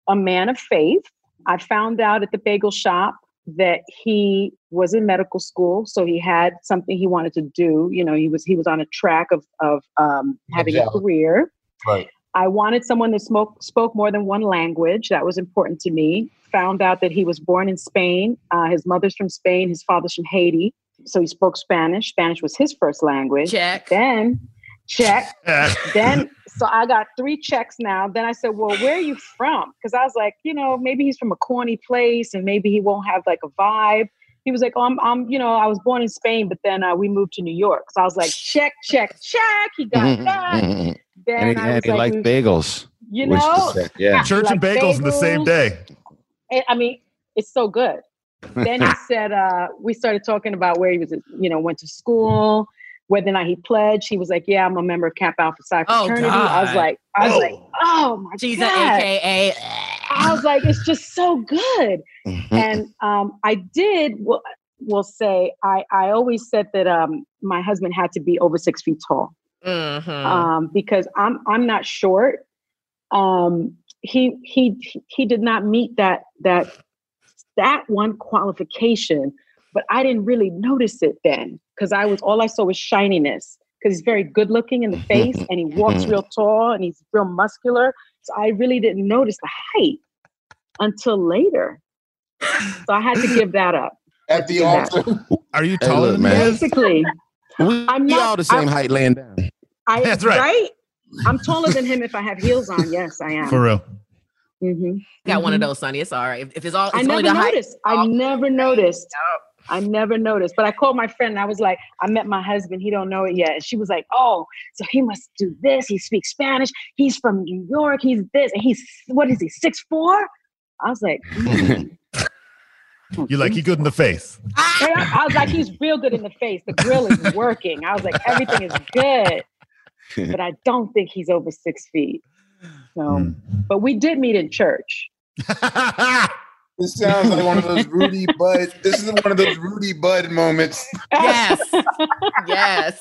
a man of faith. I found out at the bagel shop that he was in medical school, so he had something he wanted to do. You know, he was he was on a track of of um, having a career. Right. I wanted someone that spoke spoke more than one language. That was important to me. Found out that he was born in Spain. Uh, his mother's from Spain. His father's from Haiti. So he spoke Spanish. Spanish was his first language. Check. Then check. then so I got three checks now. Then I said, "Well, where are you from?" Because I was like, you know, maybe he's from a corny place, and maybe he won't have like a vibe. He was like, "Oh, I'm, I'm you know, I was born in Spain, but then uh, we moved to New York." So I was like, "Check, check, check." He got that. Then And he, I and he like, liked bagels. you know, yeah. Church and Like bagels in the same day. it- I mean, it's so good. Then he said, uh, we started talking about where he was, you know, went to school, whether or not he pledged. He was like, yeah, I'm a member of Kappa Alpha Psi Oh, fraternity. I was like, I was Oh. like, oh my She's God. AKA. I was like, it's just so good. and um, I did, will will say, I, I always said that um, my husband had to be over six feet tall Mhm. um, because I'm I'm not short. Um, he he he did not meet that that that one qualification, but I didn't really notice it then because I was all I saw was shininess because he's very good looking in the face and he walks real tall and he's real muscular. So I really didn't notice the height until later. So I had to give that up. At the altar. Are you Hey, taller look, than man. me? Basically, we I'm we not- all the same I'm- height laying down. I That's right. I'm taller than him if I have heels on. Yes, I am. For real. Mhm. Got one of Mhm. those, Sunny. It's all right. If, if it's all, it's I only never the height. noticed. I Oh, never noticed. I never noticed. But I called my friend and I was like, I met my husband. He don't know it yet. And she was like, Oh, so he must do this. He speaks Spanish. He's from New York. He's this. And he's what is he, six four? I was like, mm. You like you good in the face. I, I was like, he's real good in the face. The grill is working. I was like, everything is good. But I don't think he's over six feet. So, Hmm. but we did meet in church. This sounds like one of those Rudy Bud. This is one of those Rudy Bud moments. Yes. yes.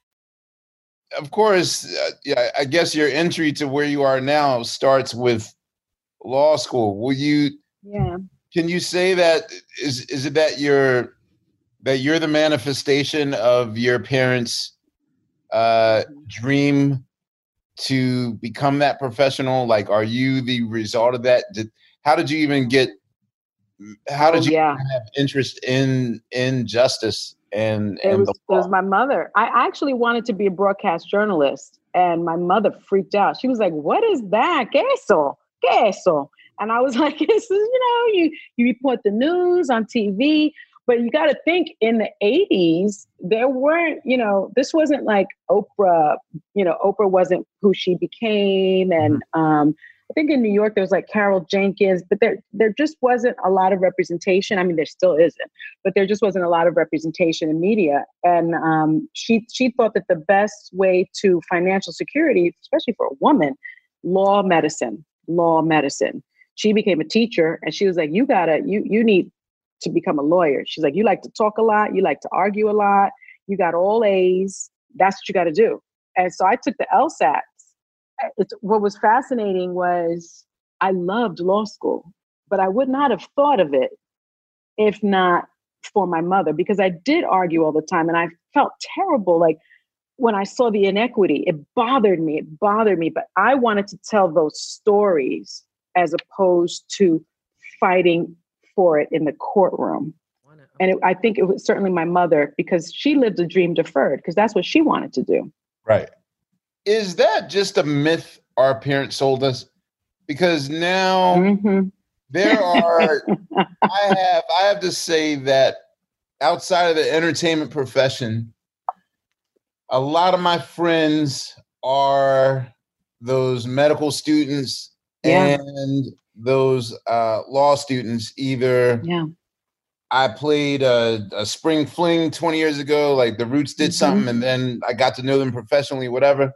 of course, uh, yeah, I guess your entry to where you are now starts with law school. Will you? Yeah. Can you say that is is it that you're that you're the manifestation of your parents' uh, dream to become that professional? Like, are you the result of that? Did, how did you even get? How did Oh, you yeah. have interest in in justice and It was, it was my mother. I actually wanted to be a broadcast journalist, and my mother freaked out. She was like, "What is that? ¿Qué eso? ¿Qué eso?" And I was like, "This is, you know, you you report the news on TV, but you got to think in the '80s there weren't, you know, this wasn't like Oprah. You know, Oprah wasn't who she became, and um, I think in New York there was like Carol Jenkins, but there there just wasn't a lot of representation. I mean, there still isn't but there just wasn't a lot of representation in media. And um, she she thought that the best way to financial security, especially for a woman, law medicine, law medicine. She became a teacher, and she was like, "You gotta, you you need to become a lawyer." She's like, "You like to talk a lot, you like to argue a lot, you got all A's. That's what you got to do." And so I took the LSATs. It's, what was fascinating was I loved law school, but I would not have thought of it if not for my mother because I did argue all the time and I felt terrible like when I saw the inequity it bothered me it bothered me but I wanted to tell those stories as opposed to fighting for it in the courtroom. And it, I think it was certainly my mother because she lived a dream deferred because that's what she wanted to do. Right. Is that just a myth our parents sold us? Because now Mm-hmm. there are I have I have to say that outside of the entertainment profession, a lot of my friends are those medical students Yeah. and those uh, law students. Either yeah I played a, a spring fling 20 years ago, like the Roots did Mhm. something, and then I got to know them professionally, whatever.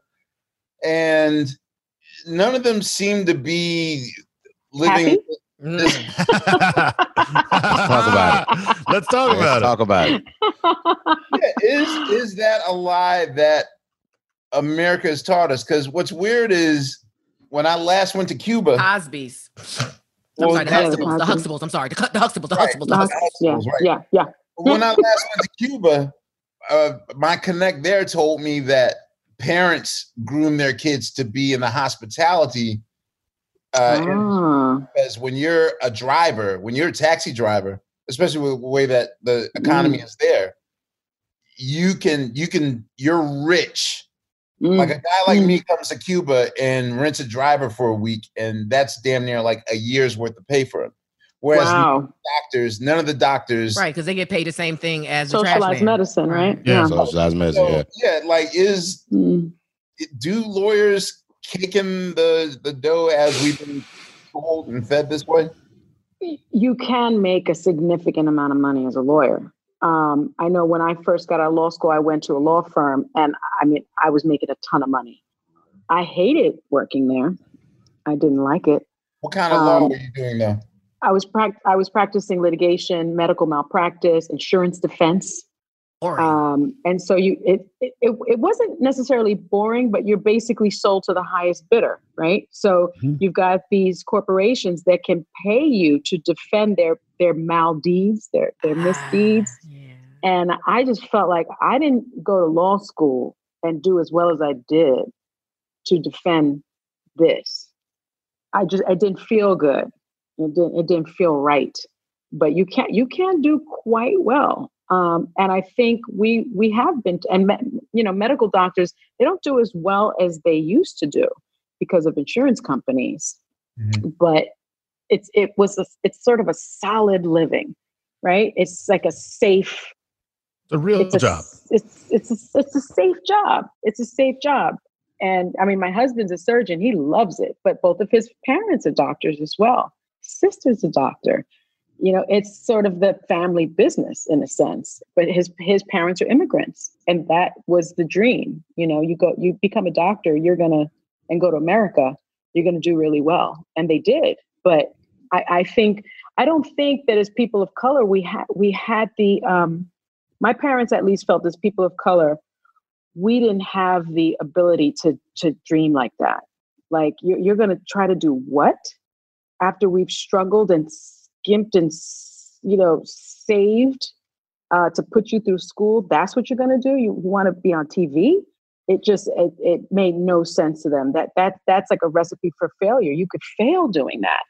And none of them seem to be living. Let's talk about it. Let's talk Let's about talk about it. Yeah, is is that a lie that America has taught us? Because what's weird is when I last went to Cuba, Osby's. I'm Well, sorry, the Huxtables. The Huxtables. I'm sorry, the, the Huxtables. The Right. Huxtables. The yeah Huxtables. right. yeah yeah when I last went to Cuba, uh, my connect there told me that parents groom their kids to be in the hospitality. Uh, Ah. because when you're a driver, when you're a taxi driver, especially with the way that the economy is there, you can you can you're rich. Mm. Like a guy like me comes to Cuba and rents a driver for a week, and that's damn near like a year's worth of pay for him. Whereas Wow. doctors, none of the doctors, Right, because they get paid the same thing as the trash Socialized man. medicine, right? Yeah. Socialized medicine, So, yeah. yeah, like is Mm. do lawyers kick in the the dough as we've been told and fed this way? you can make a significant amount of money as a lawyer. Um, I know when I first got out of law school, I went to a law firm, and I mean, I was making a ton of money. I hated working there. I didn't like it. What kind of law Um, were you doing though? I was prac- I was practicing litigation, medical malpractice, insurance defense. Um, and so you it, it it it wasn't necessarily boring, but you're basically sold to the highest bidder, right? So you've got these corporations that can pay you to defend their their maldeeds, their their misdeeds. And I just felt like I didn't go to law school and do as well as I did to defend this. I just I didn't feel good. It didn't it didn't feel right. But you can't you can do quite well. Um, and I think we we have been and me, you know medical doctors they don't do as well as they used to do because of insurance companies. But it's it was a, it's sort of a solid living, right? It's like a safe The real it's a, job. It's it's a, it's a safe job. It's a safe job. And I mean, my husband's a surgeon. He loves it. But both of his parents are doctors as well. Sister's a doctor. You know, it's sort of the family business in a sense. But his his parents are immigrants, and that was the dream. You know, you go, you become a doctor, you're gonna and go to America. You're gonna do really well, and they did. But I, I think I don't think that as people of color we had we had the um, my parents at least felt as people of color we didn't have the ability to to dream like that like you're, you're going to try to do what after we've struggled and skimped and you know saved uh, to put you through school that's what you're going to do? You, want to be on tv it just it, it made no sense to them. That that that's like a recipe for failure. You could fail doing that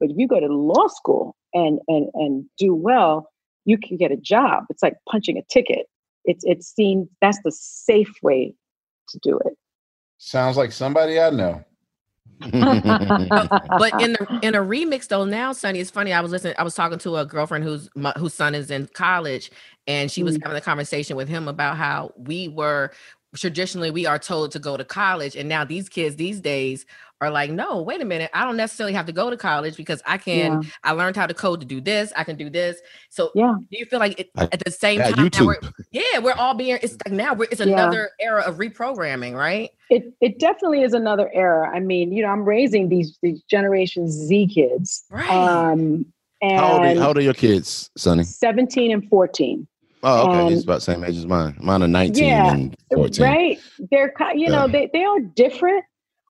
but if you go to law school and and and do well you can get a job. It's like punching a ticket. It's it's seen that's the safe way to do it. Sounds like somebody I know. But in the in a remix though now sunny it's funny i was listening i was talking to a girlfriend whose my, whose son is in college and she was mm-hmm. having a conversation with him about how we were traditionally we are told to go to college and now these kids these days are like no wait a minute i don't necessarily have to go to college because i can Yeah. i learned how to code to do this i can do this. So yeah. do you feel like it, I at the same got time now we're, yeah we're all being it's like now we're, it's Yeah. another era of reprogramming right? It it definitely is another era. I mean you know i'm raising these these generation z kids right. um and How old, are, how old are your kids, Sunny? 17 and 14 Oh, okay. And- He's about the same age as mine. Mine are 19 Yeah, and 14. right they're you know Yeah. they, they are different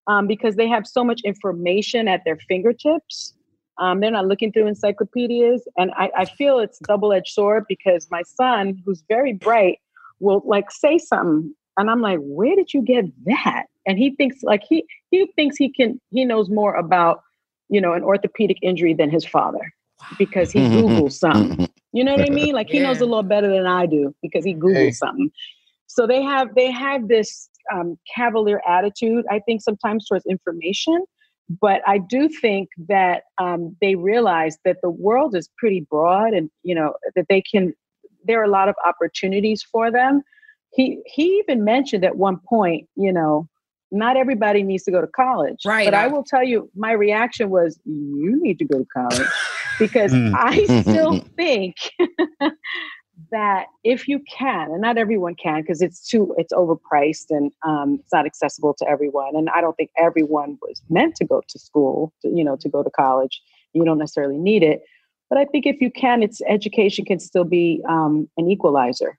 um, because they have so much information at their fingertips um, they're not looking through encyclopedias and I, I feel it's double-edged sword because my son who's very bright will like say something and i'm like where did you get that and he thinks like he he thinks he can he knows more about you know an orthopedic injury than his father because he googles something you know what I mean? Like he knows a Yeah. little better than I do because he Googled Hey. something. So they have they have this um, cavalier attitude, I think, sometimes towards information. But I do think that um, they realize that the world is pretty broad, and you know that they can. There are a lot of opportunities for them. He he even mentioned at one point, you know, not everybody needs to go to college. Right. But I- will tell you, my reaction was, you need to go to college because Mm. I still think that if you can, and not everyone can, because it's too it's overpriced and um, it's not accessible to everyone. And I don't think everyone was meant to go to school, to, you know, to go to college. You don't necessarily need it, but I think if you can, it's education can still be um, an equalizer.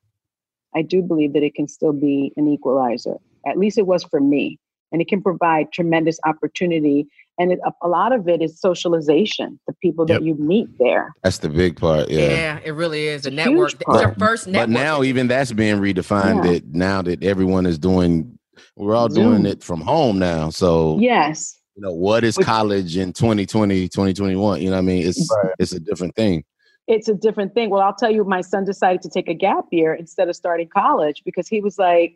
I do believe that it can still be an equalizer. At least it was for me, and it can provide tremendous opportunity. And it, a, a lot of it is socialization, the people that Yep. you meet there. That's the big part. yeah, Yeah. it really is a It's network huge it's your part. first But now even that's being redefined Yeah. that now that everyone is doing we're all doing it from home now. So yes, you know what is college in 2020, 2021? You know what I mean? It's right. it's a different thing. It's a different thing. Well, I'll tell you, my son decided to take a gap year instead of starting college because he was like,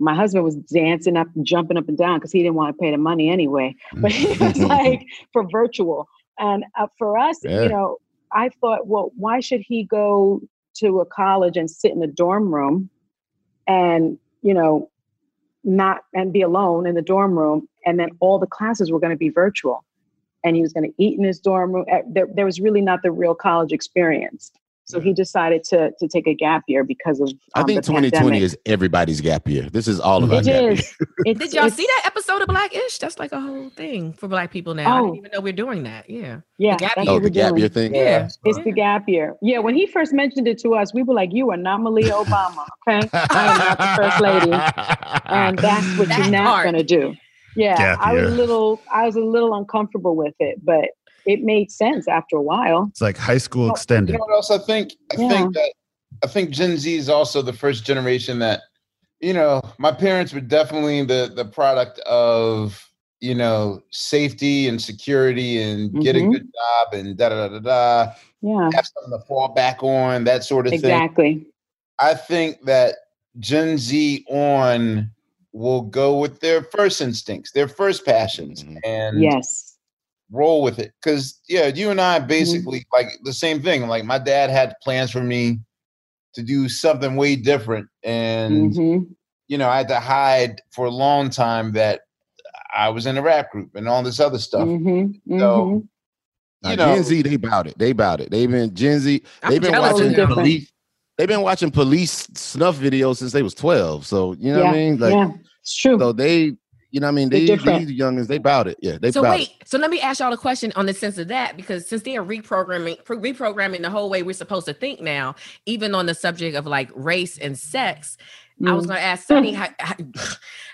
my husband was dancing up and jumping up and down because he didn't want to pay the money anyway. But he was like for virtual. And uh, for us, yeah. you know, I thought, well, why should he go to a college and sit in a dorm room and, you know, not and be alone in the dorm room and then all the classes were going to be virtual and he was going to eat in his dorm room eh, there, there was really not the real college experience so he decided to to take a gap year because of. Um, I think 2020 pandemic. is everybody's gap year. This is all about. It gap is. Year. Did y'all see that episode of Blackish? That's like a whole thing for Black people now. Oh. I didn't even know we're doing that. Yeah. Yeah. The gap oh, the gap year thing. Yeah. yeah. It's the gap year. Yeah. When he first mentioned it to us, we were like, "You are not Malia Obama, okay? I am not the first lady, and that's what that's you're not going to do." Yeah. Gap I was a little. I was a little uncomfortable with it, but it made sense after a while. It's like high school extended. You know what else I think? I yeah. think that I think Gen Z is also the first generation that, you know, my parents were definitely the the product of you know safety and security and mm-hmm. get a good job and da da da da. Yeah, have something to fall back on, that sort of exactly. thing. Exactly. I think that Gen Z on will go with their first instincts, their first passions, mm-hmm. and yes, roll with it. Cause yeah, you and I mm-hmm. basically mm-hmm. like the same thing. Like my dad had plans for me to do something way different. And mm-hmm. you know, I had to hide for a long time that I was in a rap group and all this other stuff. Mm-hmm. So you know, Gen Z, they about it. They about it. They've been Gen Z. They've been watching police. They've been watching police snuff videos since they was twelve. So you know yeah, what I mean? Like, yeah, it's true. So they you know what I mean? These, these youngins, they bout it. Yeah, they So bout wait, it. so let me ask y'all a question on the sense of that, because since they are reprogramming, reprogramming the whole way we're supposed to think now, even on the subject of like race and sex, mm. I was mm. going to ask Sunny how, how,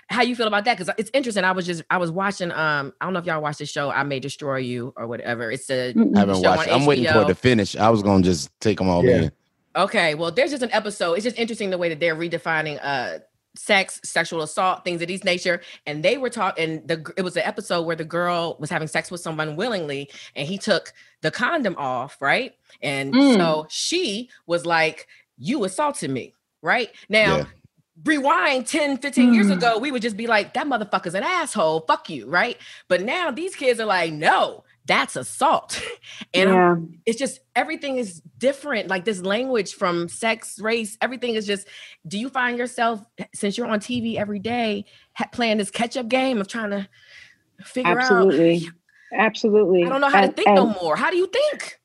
how, you feel about that because it's interesting. I was just I was watching. Um, I don't know if y'all watched the show. I may destroy you or whatever. It's a I haven't watched. I'm waiting for it to finish. I was going to just take them all yeah. in. Okay, well, there's just an episode. It's just interesting the way that they're redefining uh sex, sexual assault, things of these nature. And they were talking, and the it was an episode where the girl was having sex with someone willingly, and he took the condom off, right? And mm. so she was like, You assaulted me, right? Now, yeah. rewind 10, 15 mm. years ago, we would just be like, That motherfucker's an asshole, fuck you, right? But now these kids are like, No, that's assault. and yeah. it's just everything is different. Like this language from sex, race, everything is just. Do you find yourself, since you're on TV every day, playing this catch up game of trying to figure Absolutely. out? Absolutely. Absolutely. I don't know how and, to think no more. How do you think?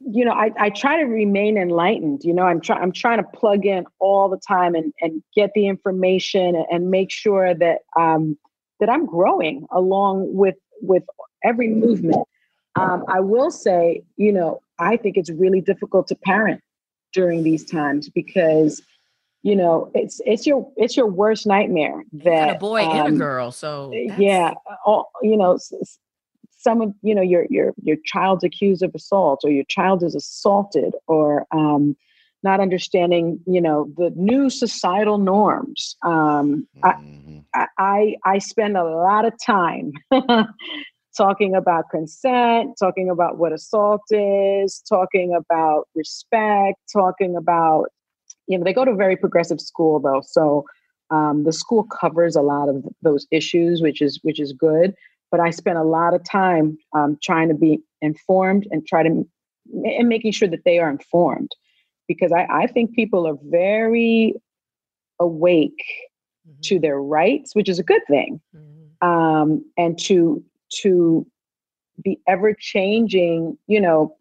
You know, I, I try to remain enlightened. You know, I'm trying I'm trying to plug in all the time and, and get the information and, and make sure that um that I'm growing along with with every movement um, I will say, you know, I think it's really difficult to parent during these times because, you know, it's it's your it's your worst nightmare that a boy um, and a um, girl. So yeah, all, you know, some of you know your your your child's accused of assault or your child is assaulted or um, not understanding you know the new societal norms um, mm-hmm. I, I i spend a lot of time talking about consent, talking about what assault is, talking about respect, talking about, you know, they go to a very progressive school though. So um, the school covers a lot of those issues, which is which is good. But I spent a lot of time um, trying to be informed and try to and making sure that they are informed, because I, I think people are very awake mm-hmm. to their rights, which is a good thing, mm-hmm. um, and to to the ever changing, you know,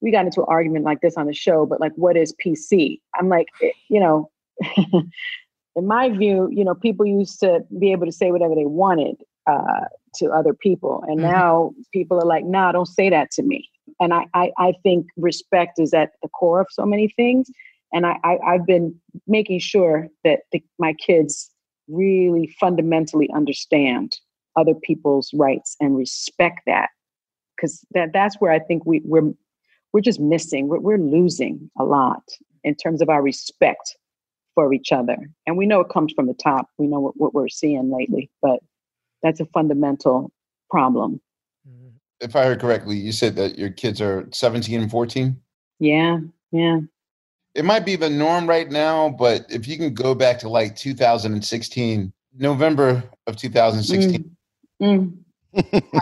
we got into an argument like this on the show, but like, what is PC? I'm like, eh, you know, in my view, you know, people used to be able to say whatever they wanted uh, to other people. And mm-hmm. now people are like, nah, don't say that to me. And I, I, I think respect is at the core of so many things. And I, I, have been making sure that the, my kids really fundamentally understand other people's rights and respect that because that that's where I think we we're we're just missing we're, we're losing a lot in terms of our respect for each other. And we know it comes from the top. We know what, what we're seeing lately, but that's a fundamental problem. If I heard correctly, you said that your kids are 17 and 14. Yeah, yeah. It might be the norm right now, but if you can go back to like 2016, November of 2016, Mm. Mm.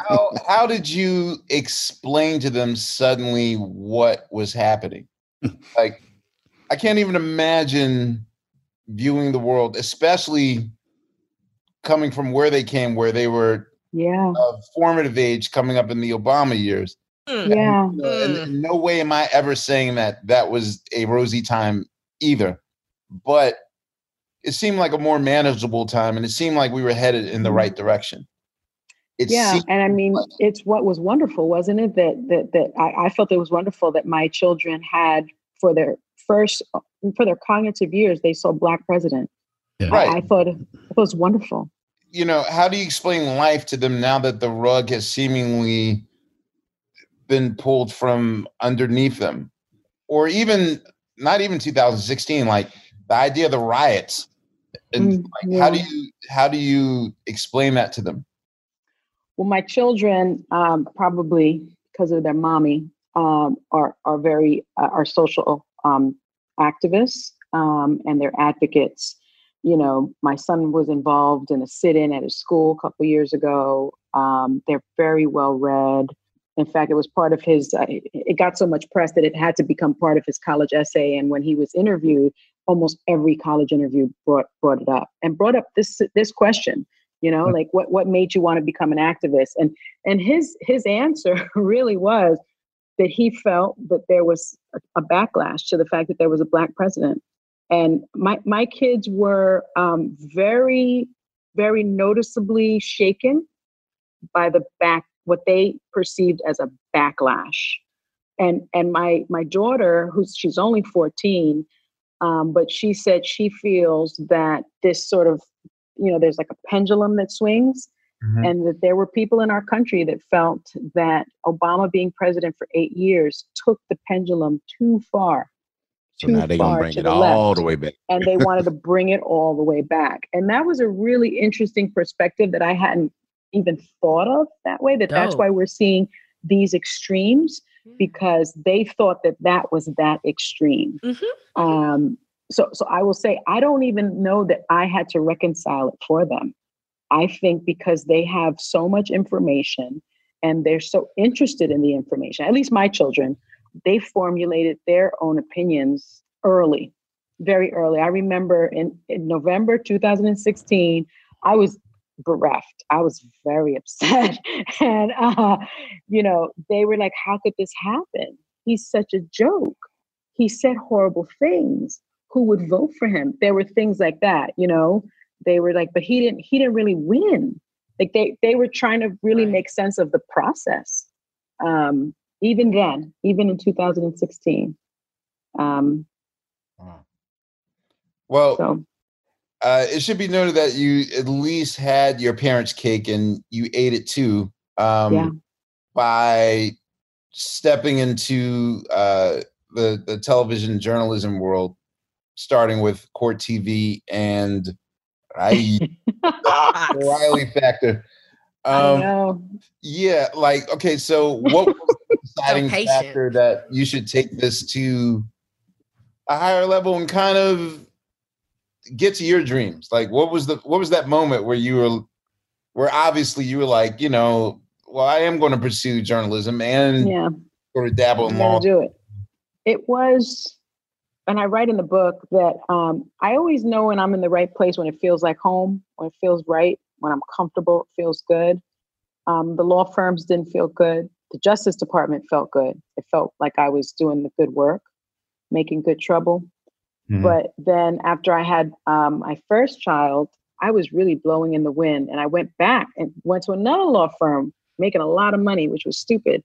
how how did you explain to them suddenly what was happening? like, I can't even imagine viewing the world, especially coming from where they came, where they were Yeah, of formative age, coming up in the Obama years. Mm. yeah. You uh, know, hmm. and no way am I ever saying that that was a rosy time either, but it seemed like a more manageable time, and it seemed like we were headed in the mm. right direction. It yeah seemed and i mean like- it's what was wonderful wasn't it that that that I, I felt it was wonderful that my children had for their first for their cognitive years they saw black president Yeah. Right. I, I thought it, it was wonderful you know, how do you explain life to them now that the rug has seemingly been pulled from underneath them? Or even not even 2016, like the idea of the riots. And Mm, like, how do you how do you explain that to them? Well my children um, probably because of their mommy um, are are very uh, are social um, activists um, and they're advocates. You know my son was involved in a sit-in at his school a couple years ago. Um, they're very well read. In fact it was part of his uh, it- it got so much press that it had to become part of his college essay. And when he was interviewed almost every college interview brought brought it up and brought up this this question you know like what what made you want to become an activist? And and his his answer really was that he felt that there was a, a backlash to the fact that there was a black president. And my my kids were um, very very noticeably shaken by the back what they perceived as a backlash. And and my my daughter who's she's only 14 um, but she said she feels that this sort of you know there's like a pendulum that swings and that there were people in our country that felt that obama being president for eight years took the pendulum too far So too now they're gonna far bring to it the all left the way back. and they wanted to bring it all the way back. And that was a really interesting perspective that I hadn't even thought of that way. That that's why we're seeing these extremes because they thought that that was that extreme. Mhm. Um, so, so I will say I don't even know that I had to reconcile it for them. I think because they have so much information and they're so interested in the information. At least my children, they formulated their own opinions early, very early. I remember in, in November 2016, I was bereft. I was very upset. and, uh, you know, they were like, how could this happen? He's such a joke. He said horrible things. Who would vote for him? There were things like that, you know. They were like, but he didn't, he didn't really win. Like they they were trying to really Right. make sense of the process. Um, even then, even in 2016. Um, Well, so uh, it should be noted that you at least had your parents' cake and you ate it too. Um, Yeah. By stepping into uh, the the television journalism world, starting with Court TV and I, Riley Factor. I Um, know. yeah, like okay. So, what was the deciding patient. factor that you should take this to a higher level and kind of get to your dreams? Like, what was the what was that moment where you were, where obviously you were like, you know, well, I am going to pursue journalism and Yeah. sort of dabble in law. do it. It was, and I write in the book that um, I always know when I'm in the right place when it feels like home, when it feels right, when I'm comfortable, it feels good. Um, the law firms didn't feel good. The Justice Department felt good. It felt like I was doing the good work, making good trouble. Mhm. But then after I had um, my first child, I was really blowing in the wind, and I went back and went to another law firm, making a lot of money, which was stupid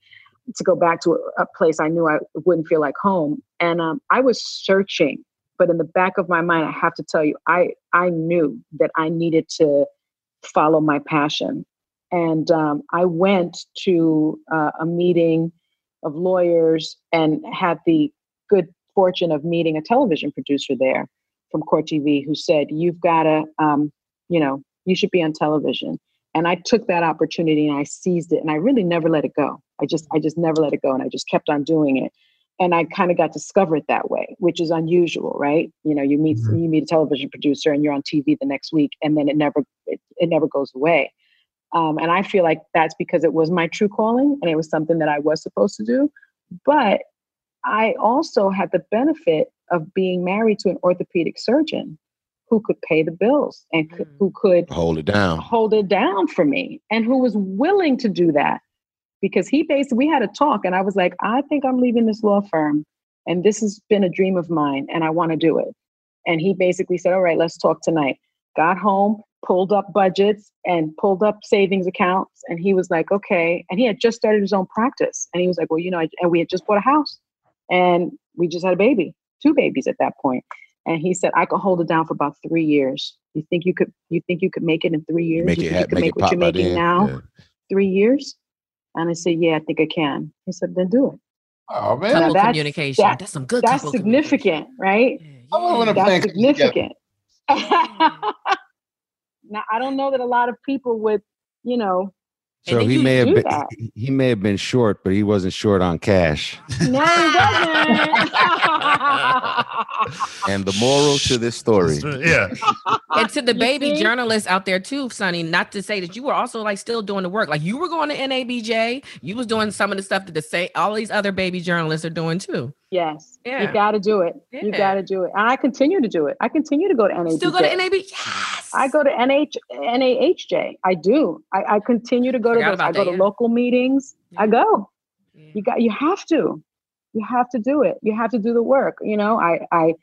to go back to a, a place I knew I wouldn't feel like home. And um, I was searching, but in the back of my mind, I have to tell you, I I knew that I needed to follow my passion. And um, I went to uh, a meeting of lawyers and had the good fortune of meeting a television producer there from Court TV who said, "You've got to, um, you know, you should be on television." And I took that opportunity and I seized it, and I really never let it go. I just, I just never let it go, and I just kept on doing it. And I kind of got discovered that way, which is unusual, right? You know, you meet Mhm. you meet a television producer, and you're on TV the next week, and then it never it, it never goes away. Um, and I feel like that's because it was my true calling, and it was something that I was supposed to do. But I also had the benefit of being married to an orthopedic surgeon who could pay the bills and c- who could Hold it down. hold it down for me and who was willing to do that because he basically we had a talk and I was like, I think I'm leaving this law firm and this has been a dream of mine and I want to do it. And he basically said, All right, let's talk tonight. Got home, pulled up budgets and pulled up savings accounts. And he was like, Okay. And he had just started his own practice. And he was like, Well, you know, I, and we had just bought a house and we just had a baby, two babies at that point. And he said, I could hold it down for about three years. You think you could you think you could make it in three years? Make you it think you could make make it what you're making now? Yeah. Three years? And I said, Yeah, I think I can. He said, then do it. Oh man, Couple that's- communication. that- that's some good That's couple communication. significant, right? I want to That's significant. now I don't know that a lot of people would, you know, So he may have been that. he- he may have been short, but he wasn't short on cash. no, he wasn't. And the moral to this story. Yeah. and to the baby journalists out there too, Sunny, not to say that you were also like still doing the work. Like you were going to NABJ, you was doing some of the stuff that the say all these other baby journalists are doing too. Yes, Yeah. you got to do it. You got to do it, and I continue to do it. I continue to go to NABJ. Still go to NAB. Yes. I go to NH NAHJ. I do. I, I continue to go to those. I go that, to yeah. local meetings. I go. Yeah. You got. You have to. You have to do it. You have to do the work. You know. I I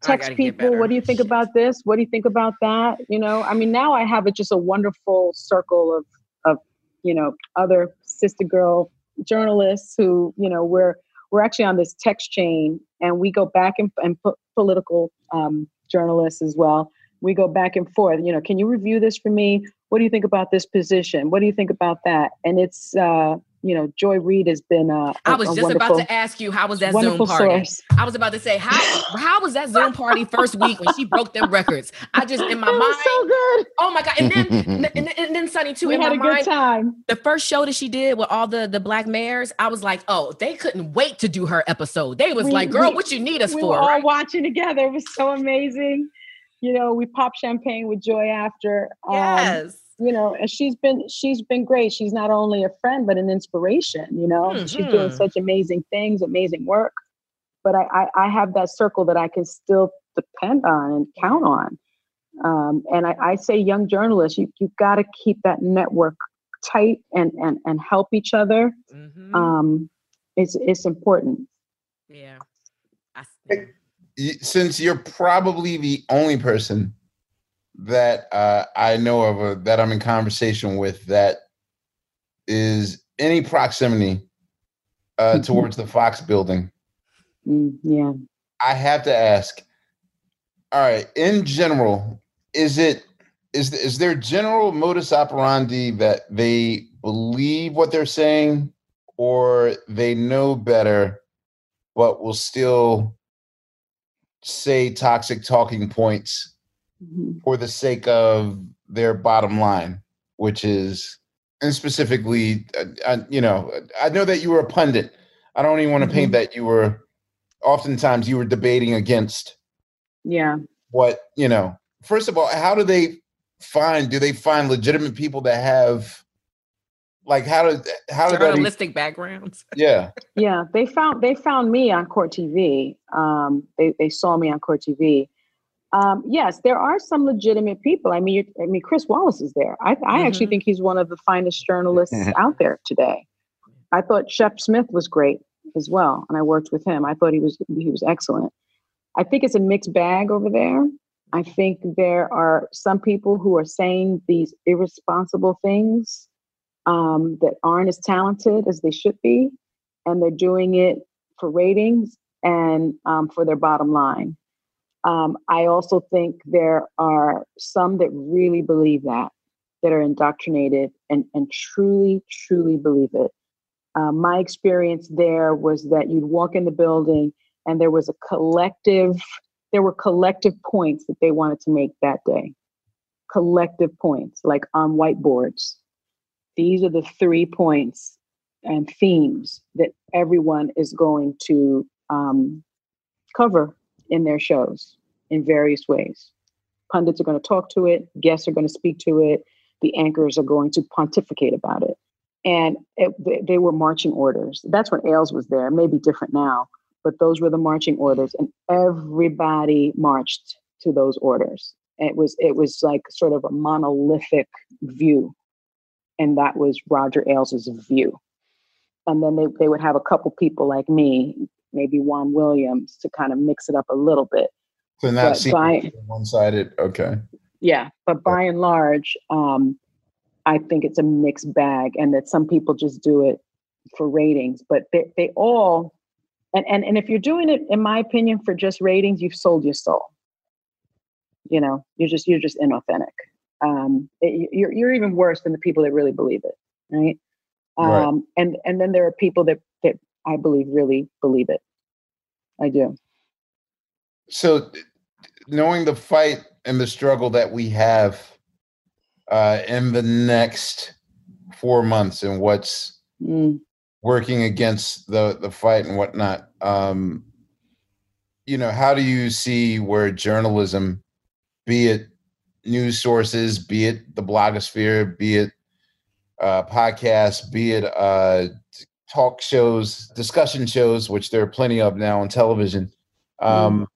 text gotta people. What do you think Shit. about this? What do you think about that? You know. I mean, now I have just a wonderful circle of of you know other sister girl journalists who you know we're we're actually on this text chain and we go back and, and po- political um, journalists as well. We go back and forth you know can you review this for me? What do you think about this position? What do you think about that? And it's uh you know joy reid has been uh, I a- was a just about to ask you how was that Zoom wonderful party? source. I was about to say how how was that Zoom party first week when she broke them records? I just in my it was mind, so good oh my god, and then and, then- and then Sunny too we in had my a good mind. time The first show that she did with all the the black mayors, I was like, oh, they couldn't wait to do her episode. They was We- like, girl, we- what you need us we for? We were all right? watching together it was so amazing you know we popped champagne with joy after um, Yes. You know and she's been she's been great she's not only a friend but an inspiration you know she's doing Mhm. such amazing things amazing work but I, I i have that circle that i can still depend on and count on um, and I, I say young journalists you, you've got to keep that network tight and and and help each other Mhm. um, it's it's important yeah. I, Y- since you're probably the only person that uh, I know of uh, that I'm in conversation with that is any proximity uh, Mhm. towards the Fox building, Mm, yeah I have to ask. All right, in general, is it is is there general modus operandi that they believe what they're saying, or they know better, but will still say toxic talking points Mhm. for the sake of their bottom line, which is, and specifically, uh, uh, you know, I know that you were a pundit. I don't even want to paint Mhm. that you were. Oftentimes, you were debating against yeah what you know. First of all, how do they find? Do they find legitimate people that have, like, how do how do that? e- Journalistic backgrounds. Yeah, yeah they found they found me on court tv um, they, they saw me on court tv um, yes there are some legitimate people. I mean you- i mean chris wallace is there. I, I actually Mhm. think he's one of the finest journalists out there today. I thought shep smith was great as well and i worked with him. I thought he was he was excellent. I think it's a mixed bag over there. I think there are some people who are saying these irresponsible things um, that aren't as talented as they should be and they're doing it for ratings and um, for their bottom line. Um, I also think there are some that really believe that, that are indoctrinated and, and truly, truly believe it. Uh, my experience there was that you'd walk in the building and there was a collective there were collective points that they wanted to make that day. Collective points, like on whiteboards. These are the three points and themes that everyone is going to um, cover in their shows in various ways. Pundits are going to talk to it, guests are going to speak to it, the anchors are going to pontificate about it. And it, they, were marching orders. That's when Ailes was there. It may be different now, but those were the marching orders, and everybody marched to those orders. It was it was like sort of a monolithic view, and that was Roger Ailes' view. And then they, they would have a couple people like me, maybe Juan Williams, to kind of mix it up a little bit. So not by- one-sided. Okay. Yeah, but by and large, um, I think it's a mixed bag, and that some people just do it for ratings. But they they all, and and and if you're doing it, in my opinion, for just ratings, you've sold your soul. You know, you're just you're just inauthentic. Um, it- you're you're even worse than the people that really believe it, right? Right. Um, and and then there are people that that I believe really believe it. I do. So, knowing the fight and the struggle that we have uh, in the next four months and what's Mm. working against the the fight and whatnot, um, you know, how do you see where journalism, be it news sources, be it the blogosphere, be it uh, podcasts, be it uh, talk shows, discussion shows, which there are plenty of now on television. Um,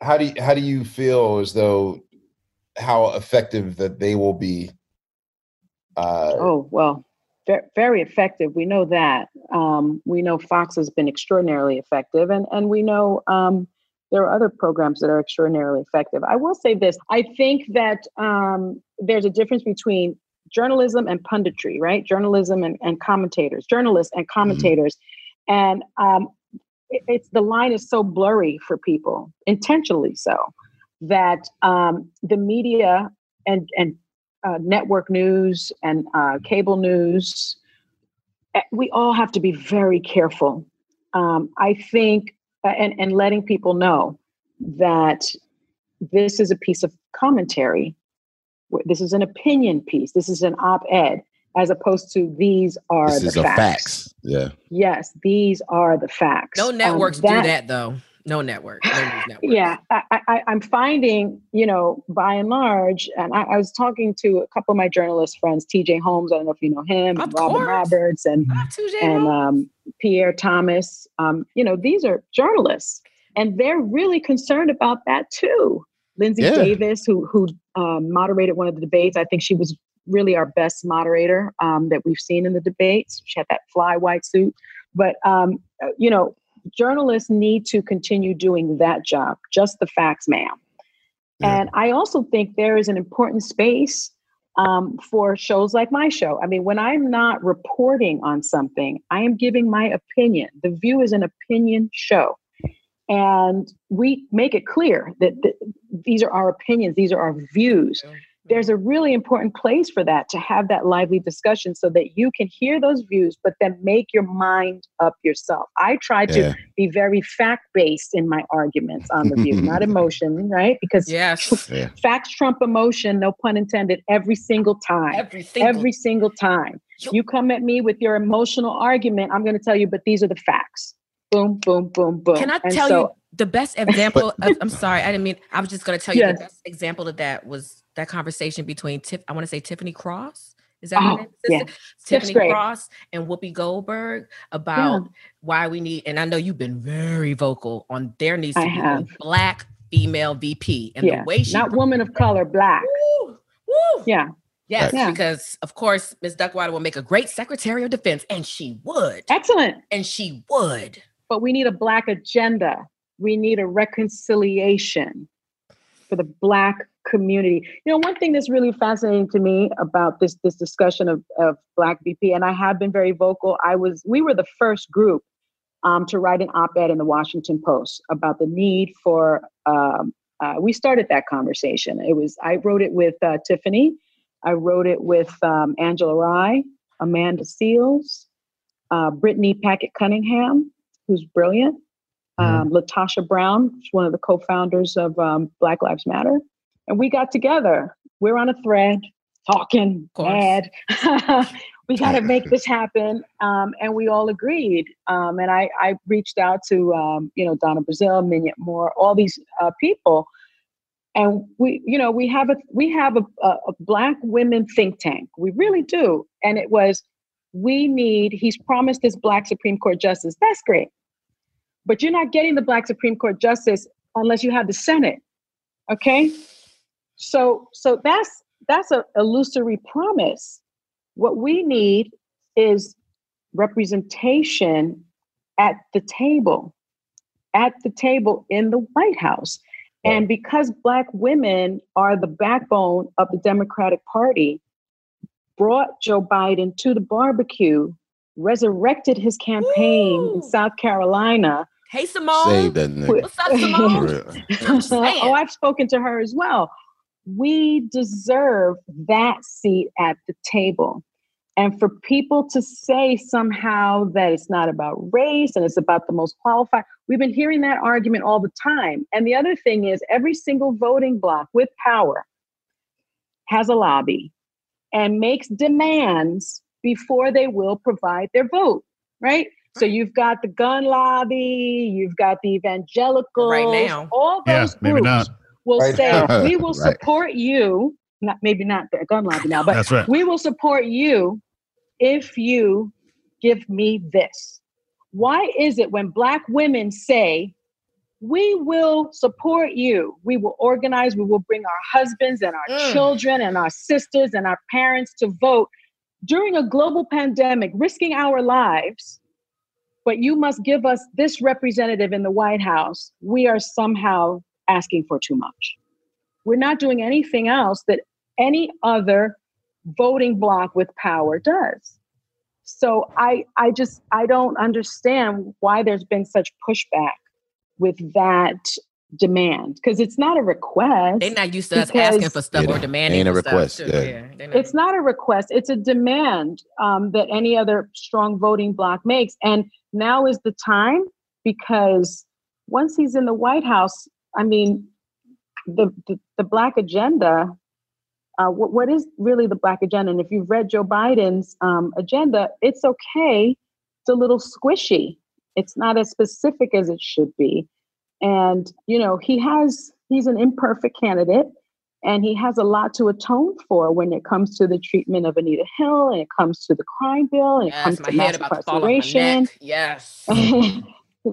How do you, how do you feel as though how effective that they will be? Uh, Oh, well, very effective. We know that. Um, we know Fox has been extraordinarily effective, and, and we know um, there are other programs that are extraordinarily effective. I will say this I think that um, there's a difference between journalism and punditry, right? Journalism and, and commentators, journalists and commentators. And um, it- it's the line is so blurry for people, intentionally so, that um, the media and, and uh, network news and uh, cable news, eh, we all have to be very careful. Um, I think, uh, and, and letting people know that this is a piece of commentary. W- This is an opinion piece. This is an op ed, as opposed to these are This the is a facts. facts. Yeah. Yes, these are the facts. No Um, networks do that though. No network. No news network. yeah, I, I, I'm finding, you know, by and large, and I, I was talking to a couple of my journalist friends, TJ Holmes, I don't know if you know him, and Robin Roberts, and and um, Pierre Thomas. Um, you know, these are journalists, and they're really concerned about that too. Linsey Yeah. Davis, who who um, moderated one of the debates, I think she was really our best moderator um, that we've seen in the debates. She had that fly white suit, but um, uh, you know, journalists need to continue doing that job. Just the facts, ma'am. And I also think there is an important space um, for shows like my show. I mean, when I'm not reporting on something, I am giving my opinion. The View is an opinion show. And we make it clear that th- these are our opinions, these are our views. There's a really important place for that to have that lively discussion so that you can hear those views, but then make your mind up yourself. I try to Yeah. be very fact based in my arguments on the view, not emotion, right? Because yes, Yeah. facts trump emotion, no pun intended, every single time. Every single- every single time. You come at me with your emotional argument, I'm going to tell you, but these are the facts. Boom, boom, boom, boom. Can I And tell so- you the best example? of, I'm sorry, I didn't mean. I was just going to tell you Yes. the best example of that was that conversation between Tiff. I want to say Tiffany Cross. Is that Oh, her name? yeah. Tiffany. Cross and Whoopi Goldberg about Yeah. why we need. And I know you've been very vocal on there needs to I be have. black female VP and yeah, the way she not woman of color, black. Yeah. Yes, Yeah. because of course Ms. Duckworth will make a great Secretary of Defense, and she would. Excellent. And she would. But we need a black agenda. We need a reconciliation for the black community. You know, one thing that's really fascinating to me about this this discussion of, of black VP, and I have been very vocal. I was we were the first group um, to write an op-ed in the Washington Post about the need for. Um, uh, we started that conversation. It was I wrote it with uh, Tiffany. I wrote it with um, Angela Rye, Amanda Seales, uh, Brittany Packnett Cunningham, who's brilliant, Um, LaTosha Brown, she's one of the co-founders of um, Black Lives Matter, and we got together. We're on a thread, talking, mad. we got to make this happen, um, and we all agreed. Um, and I, I reached out to um, you know Donna Brazile, Minyon Moore, all these uh, people, and we you know we have a we have a, a, a black women think tank. We really do, and it was we need. He's promised this black Supreme Court justice. That's great, but you're not getting the black Supreme Court justice unless you have the Senate. Okay, so so that's that's a illusory promise. What we need is representation at the table, at the table in the White House. And because Black women are the backbone of the Democratic Party, brought Joe Biden to the barbecue, resurrected his campaign Ooh. in South Carolina. Hey, Simone. Save that nigga. What's up, Simone? oh, I've spoken to her as well. We deserve that seat at the table. And for people to say somehow that it's not about race and it's about the most qualified, we've been hearing that argument all the time. And the other thing is, every single voting block with power has a lobby and makes demands before they will provide their vote, right? So you've got the gun lobby, you've got the evangelicals, right now. all those Yeah, maybe not. groups will Right say, now. we will Right. support you, not maybe not the gun lobby now, but That's right. we will support you if you give me this. Why is it when Black women say, we will support you, we will organize, we will bring our husbands and our Mm. children and our sisters and our parents to vote during a global pandemic, risking our lives, but you must give us this representative in the White House, we are somehow asking for too much. We're not doing anything else that any other voting block with power does. So I I just I don't understand why there's been such pushback with that demand because it's not a request. They're not used to us asking for stuff or demanding ain't a for stuff, request, too. yeah. they're not- it's not a request it's a demand um, that any other strong voting bloc makes and now is the time because once he's in the white house i mean the the, the black agenda uh, what, what is really the black agenda and if you've read joe biden's um, agenda it's okay it's a little squishy it's not as specific as it should be and you know he has he's an imperfect candidate and he has a lot to atone for when it comes to the treatment of Anita Hill, and it comes to the crime bill, and it yes, comes my to mass about to fall off my incarceration. Yes. he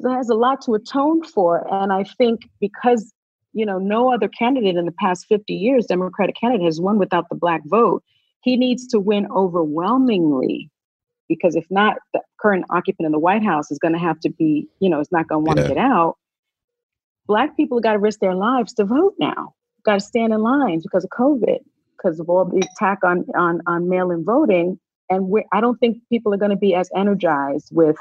has a lot to atone for, and I think because you know no other candidate in the past 50 years, Democratic candidate, has won without the black vote. He needs to win overwhelmingly because if not, the current occupant in the White House is going to have to be, you know, it's not going to want to Yeah. get out. Black people got to risk their lives to vote now. Got to stand in lines because of COVID, because of all the attack on on on mail-in voting. And we I don't think people are going to be as energized with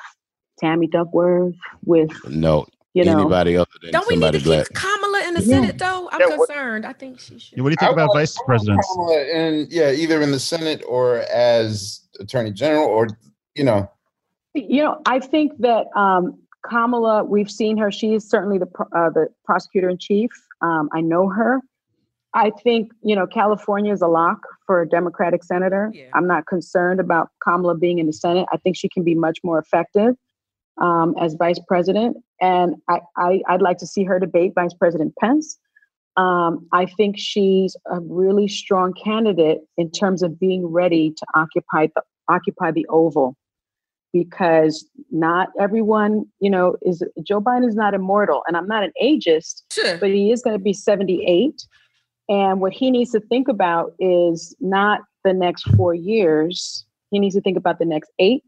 Tammy Duckworth, with No, you know. anybody other than Don't we need to black. keep Kamala in the Yeah. Senate though? I'm Yeah, what- concerned. I think she should. What do you think I about want- vice I want presidents? Kamala in yeah, either in the Senate or as Attorney General, or you know, You know, I think that um, Kamala, we've seen her. She is certainly the pro- uh, the prosecutor in chief. Um, I know her. I think you know California is a lock for a Democratic senator. Yeah. I'm not concerned about Kamala being in the Senate. I think she can be much more effective um, as vice president, and I, I I'd like to see her debate Vice President Pence. Um, I think she's a really strong candidate in terms of being ready to occupy the occupy the Oval because not everyone, you know, is Joe Biden is not immortal, and I'm not an ageist, Sure. but he is going to be 78. And what he needs to think about is not the next four years. He needs to think about the next eight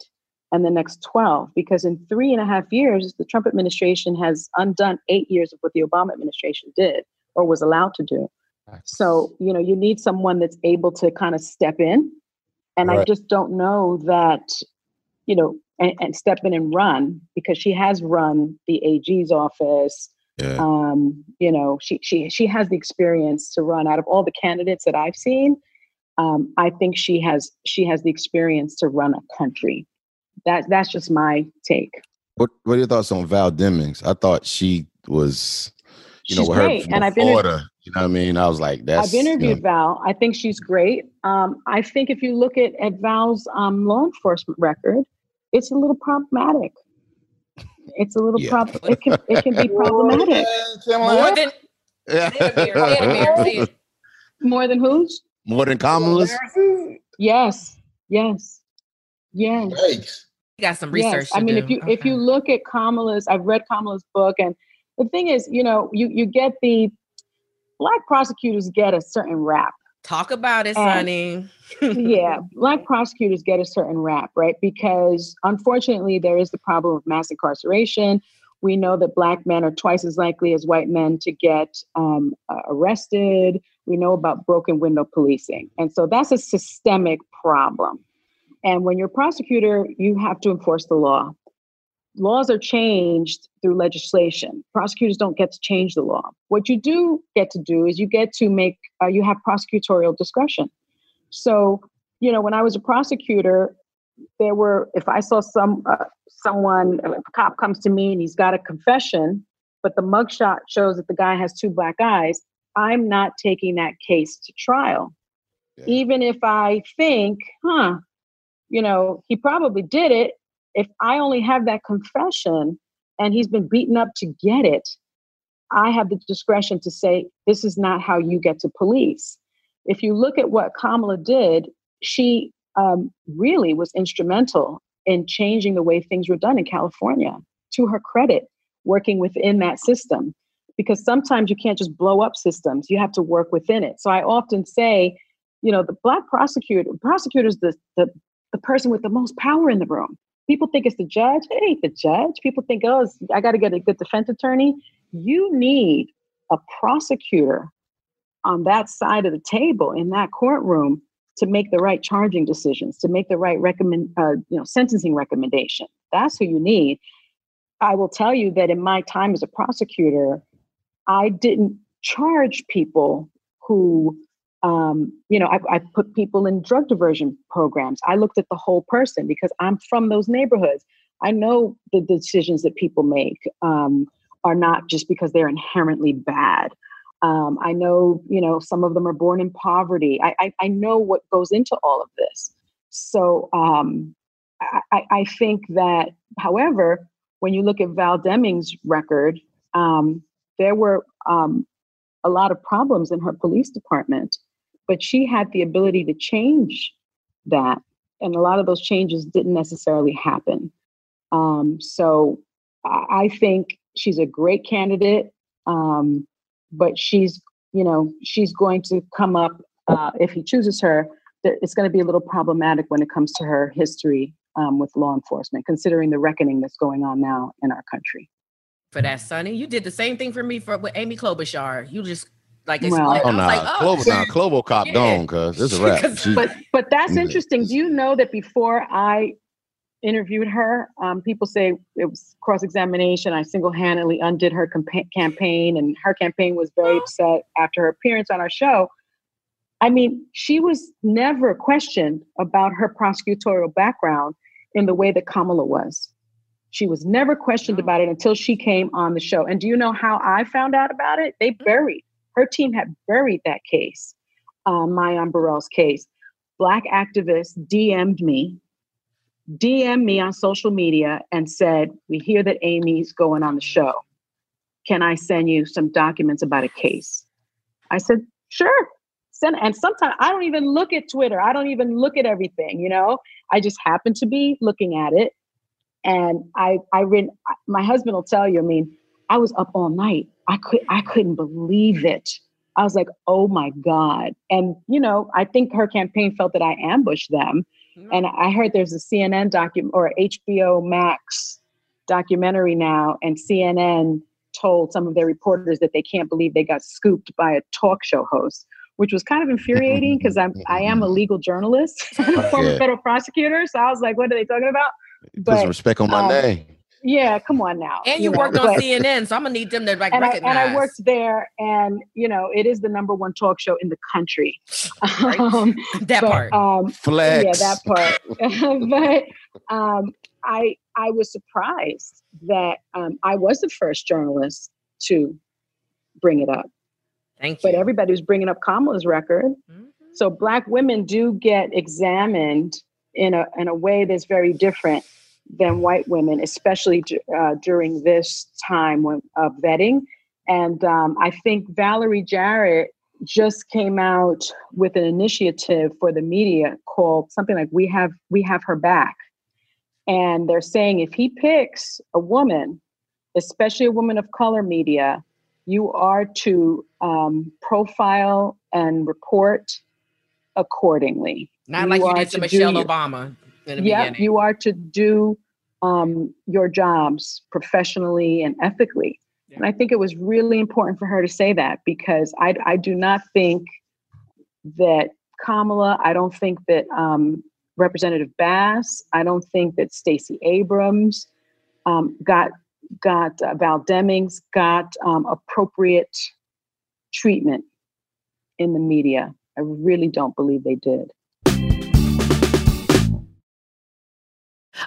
and the next 12, because in three and a half years, the Trump administration has undone eight years of what the Obama administration did or was allowed to do. So, you know, you need someone that's able to kind of step in. And I just don't know that, you know, and, and step in and run because she has run the AG's office. Yeah. Um, you know, she she she has the experience to run out of all the candidates that I've seen. Um, I think she has she has the experience to run a country. That that's just my take. What What are your thoughts on Val Demings? I thought she was, you know, She's with her great, from and I've been in- You know what I mean? I was like, that's. I've interviewed you know, Val. I think she's great. Um, I think if you look at, at Val's um, law enforcement record, it's a little problematic. It's a little Yeah. prob. It can it can be problematic. More than say it, Ahmir, say it, Ahmir, say it. More than whose? more than Kamala's. Yes. Yes. Yes. Yikes. You got some research. Yes. I to mean, do. if you if you look at Kamala's, I've read Kamala's book, and the thing is, you know, you you get the black prosecutors get a certain rap. talk about it, And- Sunny. yeah, black prosecutors get a certain rap, right? Because unfortunately, there is the problem of mass incarceration. We know that black men are twice as likely as white men to get um, uh, arrested. We know about broken window policing. And so that's a systemic problem. And when you're a prosecutor, you have to enforce the law. Laws are changed through legislation. Prosecutors don't get to change the law. What you do get to do is you get to make, uh, you have prosecutorial discretion. So, you know, when I was a prosecutor, there were if I saw some uh, someone, a cop comes to me and he's got a confession, but the mugshot shows that the guy has two black eyes, I'm not taking that case to trial, Yeah. even if I think, huh, you know, he probably did it. If I only have that confession and he's been beaten up to get it, I have the discretion to say, this is not how you get to police. If you look at what Kamala did, she um, really was instrumental in changing the way things were done in California, to her credit, working within that system. Because sometimes you can't just blow up systems, you have to work within it. So I often say, you know, the black prosecutor, prosecutor's the, the, the person with the most power in the room. People think it's the judge. It ain't the judge. People think, oh, I got to get a good defense attorney. You need a prosecutor on that side of the table in that courtroom to make the right charging decisions, to make the right recommend, uh, you know, sentencing recommendation. That's who you need. I will tell you that in my time as a prosecutor, I didn't charge people who, um, you know, I, I put people in drug diversion programs. I looked at the whole person because I'm from those neighborhoods. I know the decisions that people make um, are not just because they're inherently bad. Um, I know, you know, some of them are born in poverty. I, I, I know what goes into all of this. So um, I, I- think that, however, when you look at Val Demings' record, um, there were um, a lot of problems in her police department, but she had the ability to change that. And a lot of those changes didn't necessarily happen. Um, so I, think she's a great candidate. Um, but she's you know she's going to come up uh, if he chooses her it's going to be a little problematic when it comes to her history um, with law enforcement considering the reckoning that's going on now in our country for that, Sunny. You did the same thing for me for with Amy Klobuchar. You just like Well- explained. Oh I nah, like, oh, Clover, nah, Clovo cop Yeah. gone, cuz it's a wrap. But but that's interesting. Do you know that before i interviewed her um, people say it was cross-examination i single-handedly undid her campa- campaign and her campaign was very upset after her appearance on our show. I mean she was never questioned about her prosecutorial background in the way that kamala was. She was never questioned about it until she came on the show. And do you know how i found out about it? They buried her team had buried that case um, Myon Burrell's case. Black activists DM'd me, DM'd me on social media and said, We hear that Amy's going on the show. Can I send you some documents about a case? I said, Sure. Send, and sometimes I don't even look at Twitter. I don't even look at everything, you know? I just happen to be looking at it. And I, I read, my husband will tell you, I mean, I was up all night. I could, I couldn't believe it. I was like, oh my God. And, you know, I think her campaign felt that I ambushed them. And I heard there's a CNN document or HBO Max documentary now, and CNN told some of their reporters that they can't believe they got scooped by a talk show host, which was kind of infuriating because I'm I am a legal journalist former Yeah. federal prosecutor. So I was like, what are they talking about? Put some respect on my um, name. Yeah, come on now. and you, know, worked on but- CNN, so I'm gonna need them to like and I, and I worked there, and you know, it is the number one talk show in the country. Um, that but, part. Um, Flex. Yeah, that part. but um, I I was surprised that um, I was the first journalist to bring it up. Thank you. But everybody was bringing up Kamala's record. Mhm. So black women do get examined in a in a way that's very different than white women, especially uh, during this time when, of vetting. And um, I think Valerie Jarrett just came out with an initiative for the media called something like "We Have We Have Her Back," and they're saying if he picks a woman, especially a woman of color media, you are to um, profile and report accordingly. Not like you did to do Michelle Obama yeah, you are to do um, your jobs professionally and ethically. And I think it was really important for her to say that because I, I do not think that Kamala, I don't think that um, Representative Bass, I don't think that Stacey Abrams um, got got uh, Val Demings got um, appropriate treatment in the media. I really don't believe they did.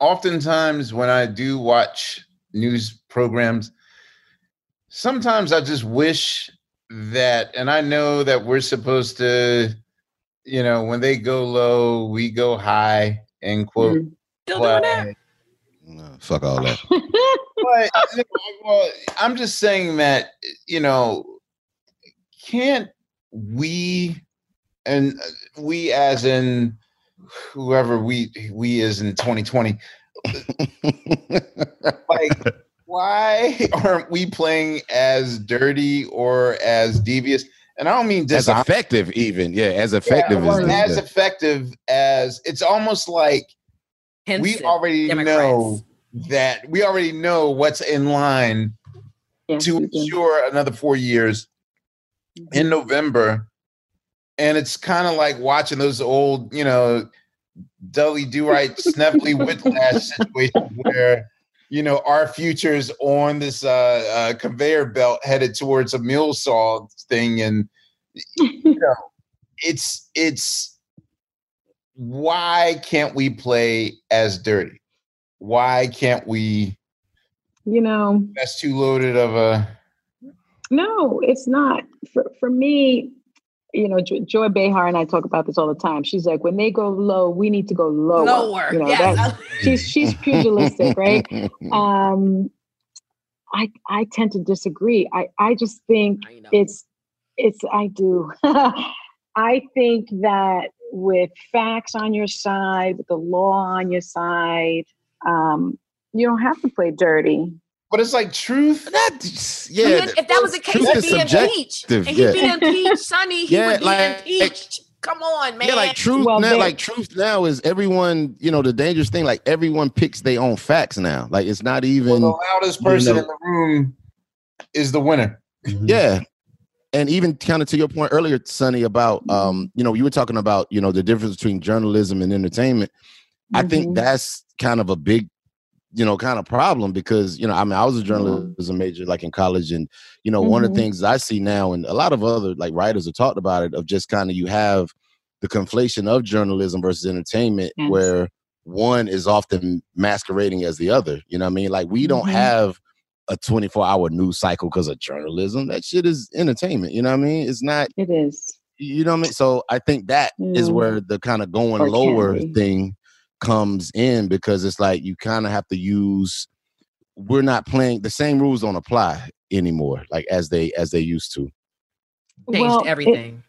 oftentimes when I do watch news programs, sometimes I just wish that, and I know that we're supposed to, you know, when they go low, we go high. End quote. Mm-hmm. Still doing that? No, fuck all that. but you know, well, I'm just saying that you know, can't we, and we as in whoever we we is in 2020, like why aren't we playing as dirty or as devious? And I don't mean as effective, even yeah, as effective or as as effective as it's almost like we already Democrats. know that we already know what's in line Yes, to we ensure another four years mm-hmm. in November. And it's kind of like watching those old, you know, Dudley Do Right, Snidely Whiplash situation where, you know, our future's on this uh, uh, conveyor belt headed towards a mule saw thing. And, you know, it's, it's, why can't we play as dirty? Why can't we? You know, That's too loaded of a. No, it's not. For for me, you know, Jo- Joy Behar and I talk about this all the time. She's like, when they go low, we need to go lower. Lower, You know, yes. that- she's she's pugilistic, right? Um, I I tend to disagree. I I just think I it's it's I do. I think that with facts on your side, with the law on your side, um, you don't have to play dirty. But it's like truth. That, Yeah, yeah, if that was the case, truth he'd be impeached. And he'd yeah. be impeached, Sunny. He Yeah, would be like- impeached. Come on, man. Yeah, like truth Well, now, they- like truth now is everyone, you know, the dangerous thing, like everyone picks their own facts now. Like it's not Well, even the loudest you person know- in the room is the winner. Yeah. And even kind of to your point earlier, Sunny, about um, you know, you were talking about, you know, the difference between journalism and entertainment. I think Mhm. that's kind of a big, you know, kind of problem because, you know, I mean, I was a mm-hmm. journalism major like in college, and you know, one of the mm-hmm. things I see now, and a lot of other like writers have talked about it, of just kind of you have the conflation of journalism versus entertainment, Yes. where one is often masquerading as the other. You know what I mean? Like we don't Mhm. have a 24 hour news cycle because of journalism. That shit is entertainment. You know what I mean? It's not, It is. you know what I mean? So I think that is Yeah. where the kind of going Or lower thing comes in because it's like you kind of have to use we're not playing the same rules don't apply anymore like as they as they used to. Changed Well, everything.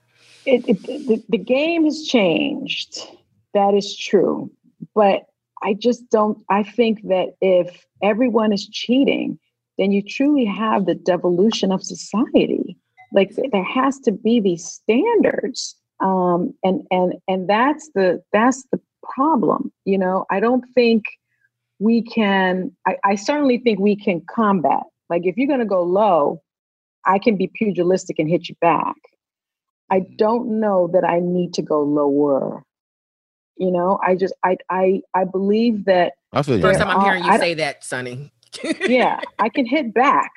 it, it, the, the game has changed. That is true. But I just don't, I think that if everyone is cheating, then you truly have the devolution of society. Like there has to be these standards. Um, and and and that's the that's the problem. You know, I don't think we can I, I certainly think we can combat. Like if you're gonna go low, I can be pugilistic and hit you back. I don't know that I need to go lower. You know, I just I I I believe that I feel. First time I'm hearing you I say that, Sunny. yeah, I can hit back.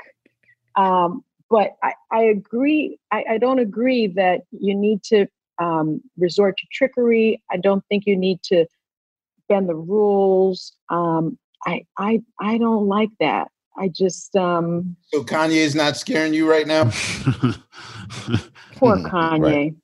Um, but I, I agree, I, I don't agree that you need to um, resort to trickery. I don't think you need to bend the rules. Um, I, I I don't like that. I just um So Kanye is not scaring you right now. poor Mhm, Kanye. right.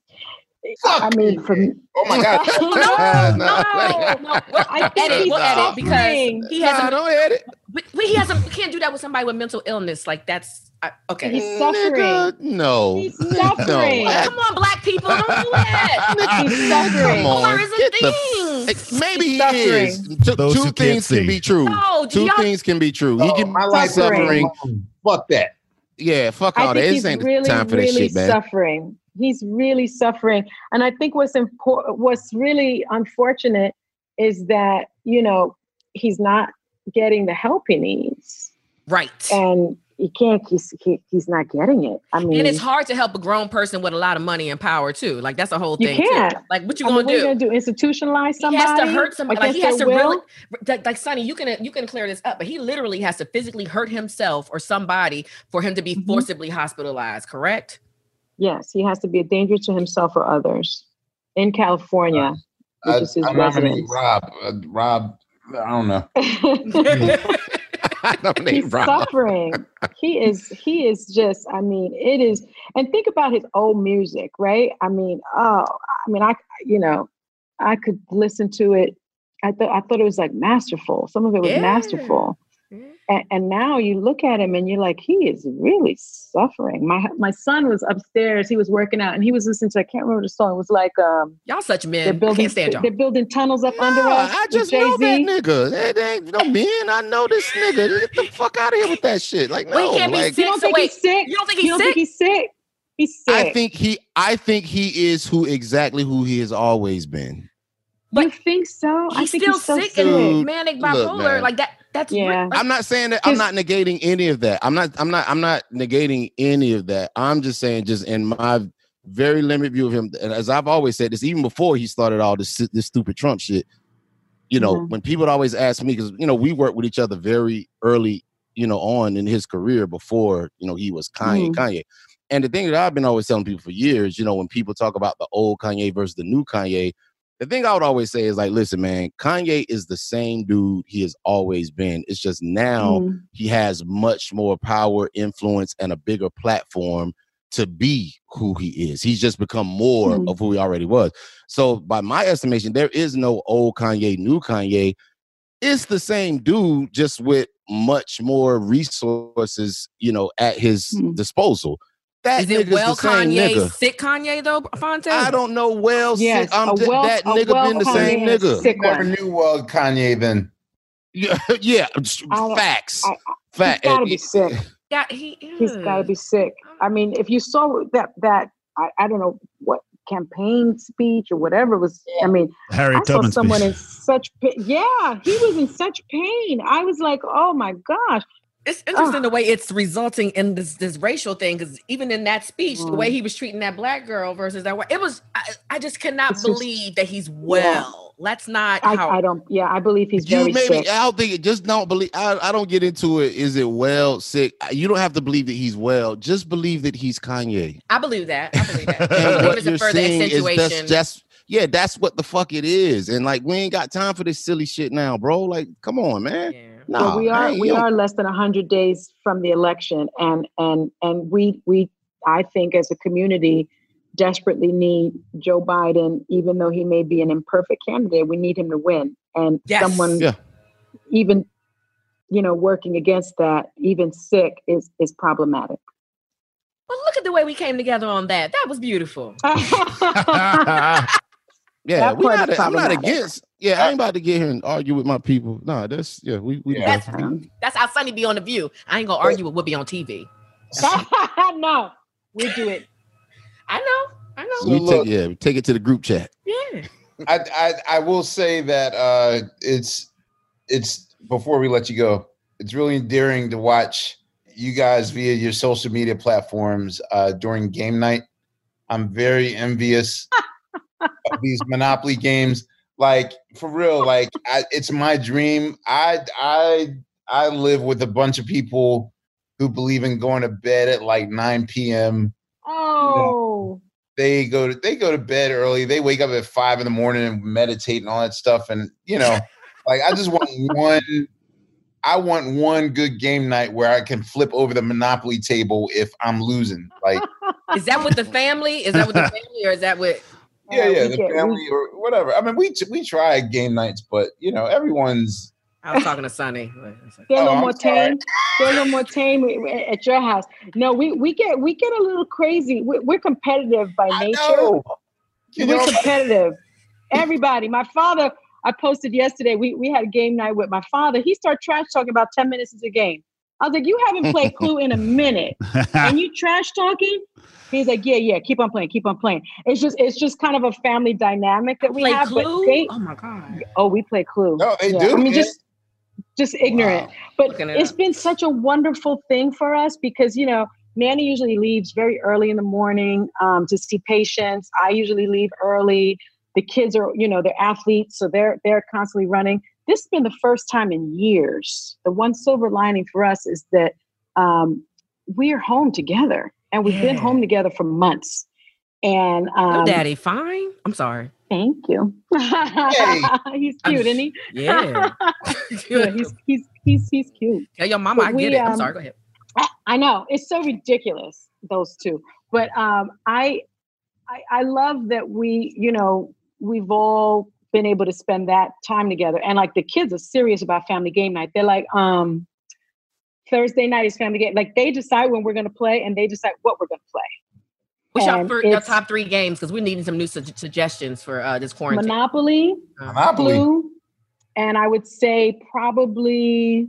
I mean, from Oh my God. no, Nah, no, no. We'll I think edit. he's We'll edit because suffering. he Nah, hasn't. don't hit it. But, but he hasn't. We can't do that with somebody with mental illness. Like that's I, okay. He's suffering. Nigga, no. He's No. suffering. Oh, come on, black people, don't do that. He's suffering. Come on. Color is a thing. Hey, eh, Maybe he Suffering. is. Two, Those two who can't things can be true. No, Two y'all- things can be true. He Oh, can my be life suffering. Fuck that. Yeah, fuck I all that. think This he's ain't really, time for that really shit, man. suffering. He's really suffering, and I think what's important, what's really unfortunate, is that you know he's not getting the help he needs, Right. and he can't. He's he, he's not getting it. I mean, And it's hard to help a grown person with a lot of money and power too. Like that's a whole thing. too. can't. Like what you I mean, gonna you do? gonna do? Institutionalize somebody? He has to hurt somebody. Like he has to their really, like, like Sunny, you can you can clear this up, but he literally has to physically hurt himself or somebody for him to be Mhm. forcibly hospitalized. Correct? Yes, he has to be a danger to himself or others in California, which I, is his I nominate residence. Rob. Uh, Rob. I don't know. I don't need he's Rob. suffering. He is. He is just. I mean, it is. And think about his old music, right? I mean, oh, I mean, I, you know, I could listen to it. I thought. I thought it was like masterful. Some of it was Yeah. masterful. Yeah. And, and now you look at him and you're like, he is really suffering. My my son was upstairs. He was working out and he was listening to. I can't remember the song. It was like um, Y'all such men. they're men. I building. can't stand y'all. They're building tunnels up under Nah, us. I just know that nigga. That ain't no man. I know this nigga. Get the fuck out of here with that shit. Like, no. Well, can't be sick. You don't So think wait, he's sick? you don't think You he's don't sick? think he's sick? He's sick. I think he I think he is who exactly who he has always been. you think so? I He's think still he's so sick sick. and manic Look, bipolar. man. like that. That's Yeah. real. I'm not saying that I'm not negating any of that. I'm not I'm not I'm not negating any of that. I'm just saying just in my very limited view of him and as I've always said this even before he started all this this stupid Trump shit. You know, Mhm. when people would always ask me cuz you know, we worked with each other very early, you know, on in his career before, you know, he was Kanye, Mhm. Kanye. And the thing that I've been always telling people for years, you know, when people talk about the old Kanye versus the new Kanye, the thing I would always say is like, listen, man, Kanye is the same dude he has always been. It's just now Mm. he has much more power, influence, and a bigger platform to be who he is. He's just become more Mhm. of who he already was. So, by my estimation, there is no old Kanye, new Kanye. It's the same dude, just with much more resources, you know, at his Mhm. disposal. That Is it well the same Kanye, nigga. sick Kanye though, Phonte? I don't know well. Yes, sick. I'm a just, well- that nigga well been the Kanye same nigga. sick Never one. knew well Kanye then. Yeah, yeah. Facts. I- Fact. He's got to eh, be sick. Eh. Yeah, he is. He's got to be sick. I mean, if you saw that that I, I don't know what campaign speech or whatever was. I mean, Harry I saw Tubman someone speech. in such pain. Yeah, he was in such pain. I was like, oh my gosh. It's interesting the way it's resulting in this this racial thing because even in that speech, the way Mm. he was treating that black girl versus that white, it was I, I just cannot It's just- believe that he's well. Let's not. I, how, I don't. Yeah, I believe he's you very maybe sick. I don't think it just don't believe I, I don't get into it. Is it well sick? You don't have to believe that he's well. Just believe that he's Kanye. I believe that. I believe that. I And believe what it's a you're further saying is accentuation. that's just yeah, that's what the fuck it is. And like we ain't got time for this silly shit now, bro. Like, come on, man. But we are we are less than hundred days from the election, and and and we we I think as a community desperately need Joe Biden, even though he may be an imperfect candidate. We need him to win, and Yes. someone Yeah. even you know working against that, even sick, is is problematic. Well, look at the way we came together on that. That was beautiful. Yeah, That we part not, is I'm not against. Yeah, I ain't about to get here and argue with my people. Nah, that's yeah, we we Yeah. both- Um, That's how Sunny be on the View. I ain't gonna argue with what be on TV. no, we do it. I know. I know. So we look- take yeah, we take it to the group chat. Yeah. I, I I will say that uh, it's it's before we let you go. It's really endearing to watch you guys via your social media platforms uh, during game night. I'm very envious of these Monopoly games. Like for real, like I, it's my dream. I I I live with a bunch of people who believe in going to bed at like 9 p.m Oh, they go to they go to bed early. They wake up at five in the morning and meditate and all that stuff. And you know, like I just want one. I want one good game night where I can flip over the Monopoly table if I'm losing. Like, Is that with the family? Is that with the family, or is that with? Yeah, Uh, yeah, the get- we- family or whatever. I mean, we we try game nights, but you know, everyone's. I was talking to Sunny. They're a Oh, little more tame. They're a little more tame at your house. No, we we get we get a little crazy. We're, we're competitive by I nature. know. We're know, competitive. Everybody. My father. I posted yesterday. We we had a game night with my father. He started trash talking about ten minutes into the game. I was like, "You haven't played Clue in a minute, and you trash talking." He's like, "Yeah, yeah, keep on playing, keep on playing." It's just it's just kind of a family dynamic that we Play have. Clue? But they, oh my god! oh, we play Clue. No, they Yeah, do, I mean, yeah. just just ignorant. But Looking it it's up. been such a wonderful thing for us because you know Manny usually leaves very early in the morning um, to see patients. I usually leave early. The kids are, you know, they're athletes, so they're they're constantly running. This has been the first time in years. The one silver lining for us is that um, we're home together, and we've been home together for months. And um, Your daddy fine. I'm sorry. thank you. he's I'm cute, isn't he? Yeah. yeah, he's he's he's he's cute. Tell your mama But I we, get it. I'm um, sorry. Go ahead. I, I know it's so ridiculous those two, but um, I, I I love that we you know we've all been able to spend that time together, and like the kids are serious about family game night. They're like, um, Thursday night is family game. Like they decide when we're going to play, and they decide what we're going to play. What's your, and fir- your top three games? Because we're needing some new su- suggestions for uh, this quarantine. Monopoly, Monopoly. Clue, and I would say probably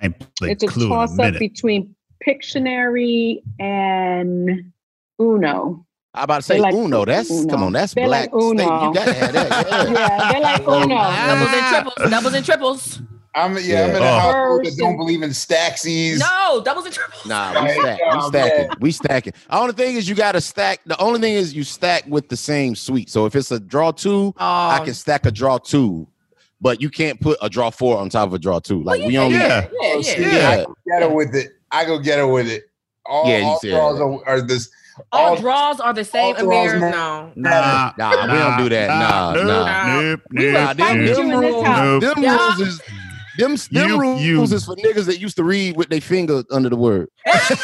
I ain't played it's a Clue in a toss up between Pictionary and Uno. I about to say like Uno. That's Uno. come on, that's They black. like state. Uno. You gotta have that. Yeah. Yeah, they like Uno. Doubles and triples. Doubles and triples. I'm yeah, I'm in a Yeah. Oh. household oh, that don't believe in stacksies. No, doubles and triples. Nah, we Right, stack. We stack man. it. We stack it. The only thing is you gotta stack. The only thing is you stack with the same suite. So if it's a draw two, I Oh, can stack a draw two, but you can't put a draw four on top of a draw two. Like we only yeah. yeah, Oh, yeah. Yeah. I go get her with it. I go get her with it. All, Yeah, you all draws are, are this. All All, draws are the same. all draws Ahmir, no. Nah, Nah, we don't do that. Nah, nope, nah. Nope, We nope, were Nah, them, fighting nope. you them rules, house. them Yeah. rules is them, them You- rules you- is for niggas that used to read with their finger under the word. Hey,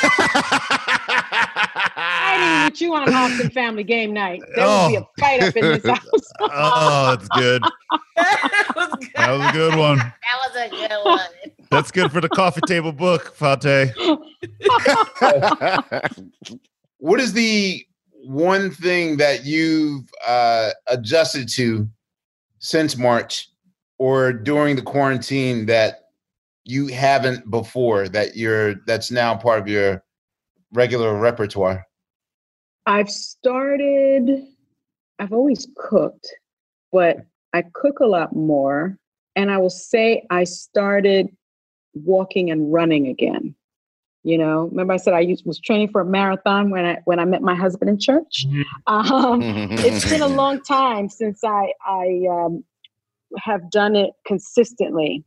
fighting with you on Hostin Family Game Night. There would be a fight up in this house. Oh, that's good. that was good. That was a good one. That was a good one. That's good for the coffee table book, Fate. What is the one thing that you've uh, adjusted to since March or during the quarantine that you haven't before that you're that's now part of your regular repertoire? I've started, I've always cooked, but I cook a lot more. And I will say I started walking and running again. You know, remember I said I used, was training for a marathon when I when I met my husband in church. Um, it's been a long time since I I um, have done it consistently,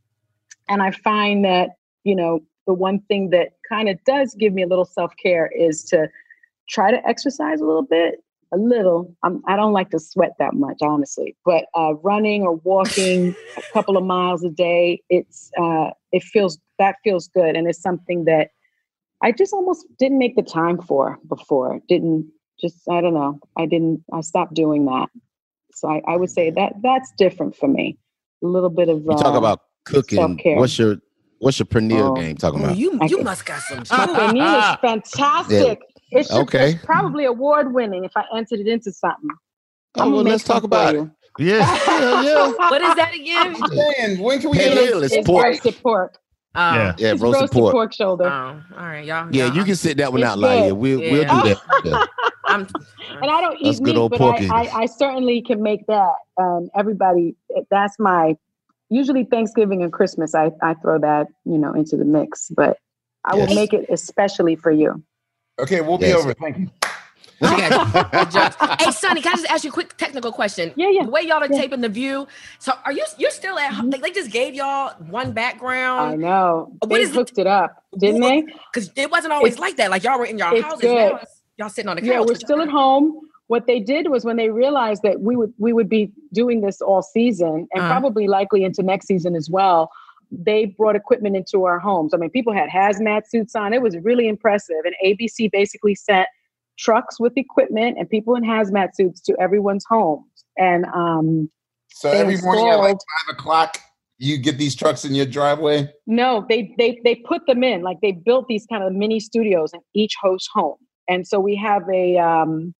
and I find that you know the one thing that kind of does give me a little self care is to try to exercise a little bit, a little. I'm, I don't like to sweat that much, honestly, but uh, running or walking a couple of miles a day, it's uh, it feels that feels good, and it's something that I just almost didn't make the time for before. Didn't just I don't know. I didn't. I stopped doing that. So I, I would say that that's different for me. A little bit of You talk uh, about cooking. self-care. What's your what's your pernil Oh. game talking about? you you must got some. My pernil is fantastic. It's just Okay. it's probably award winning if I entered it into something. Oh, I'm well, let's talk about you. Yeah. Hell yeah. What is that again? Man, when can we Hey, get Lil, a it's It's pork. roasted pork. Oh, Yeah. Yeah, roasted, roasted pork. pork, shoulder. Oh, all right, y'all. Yeah, y'all- you can sit that one It's out, like yeah, we'll we'll do that. Yeah. I'm, and I don't That's eat good meat, old but. I, I, I certainly can make that. Um, everybody, that's my usually Thanksgiving and Christmas. I, I throw that you know into the mix, but I will make it especially for you. Okay, we'll be over. Thank you. Hey, Sunny, can I just ask you a quick technical question? Yeah, yeah. The way y'all are Yeah. taping the view, so are you you're still at home? They, they just gave y'all one background. I know what they is it- hooked it up, didn't they? because it wasn't always It's- like that. Like y'all were in your houses. good. Now y'all sitting on the couch. Yeah, we're still at home. What they did was when they realized that we would we would be doing this all season and Uh-huh. probably likely into next season as well. They brought equipment into our homes. I mean, people had hazmat suits on. It was really impressive. And ABC basically sent trucks with equipment and people in hazmat suits to everyone's homes. And um, So every morning at like five o'clock, you get these trucks in your driveway. No, they they they put them in like they built these kind of mini studios in each host home, and so we have a um,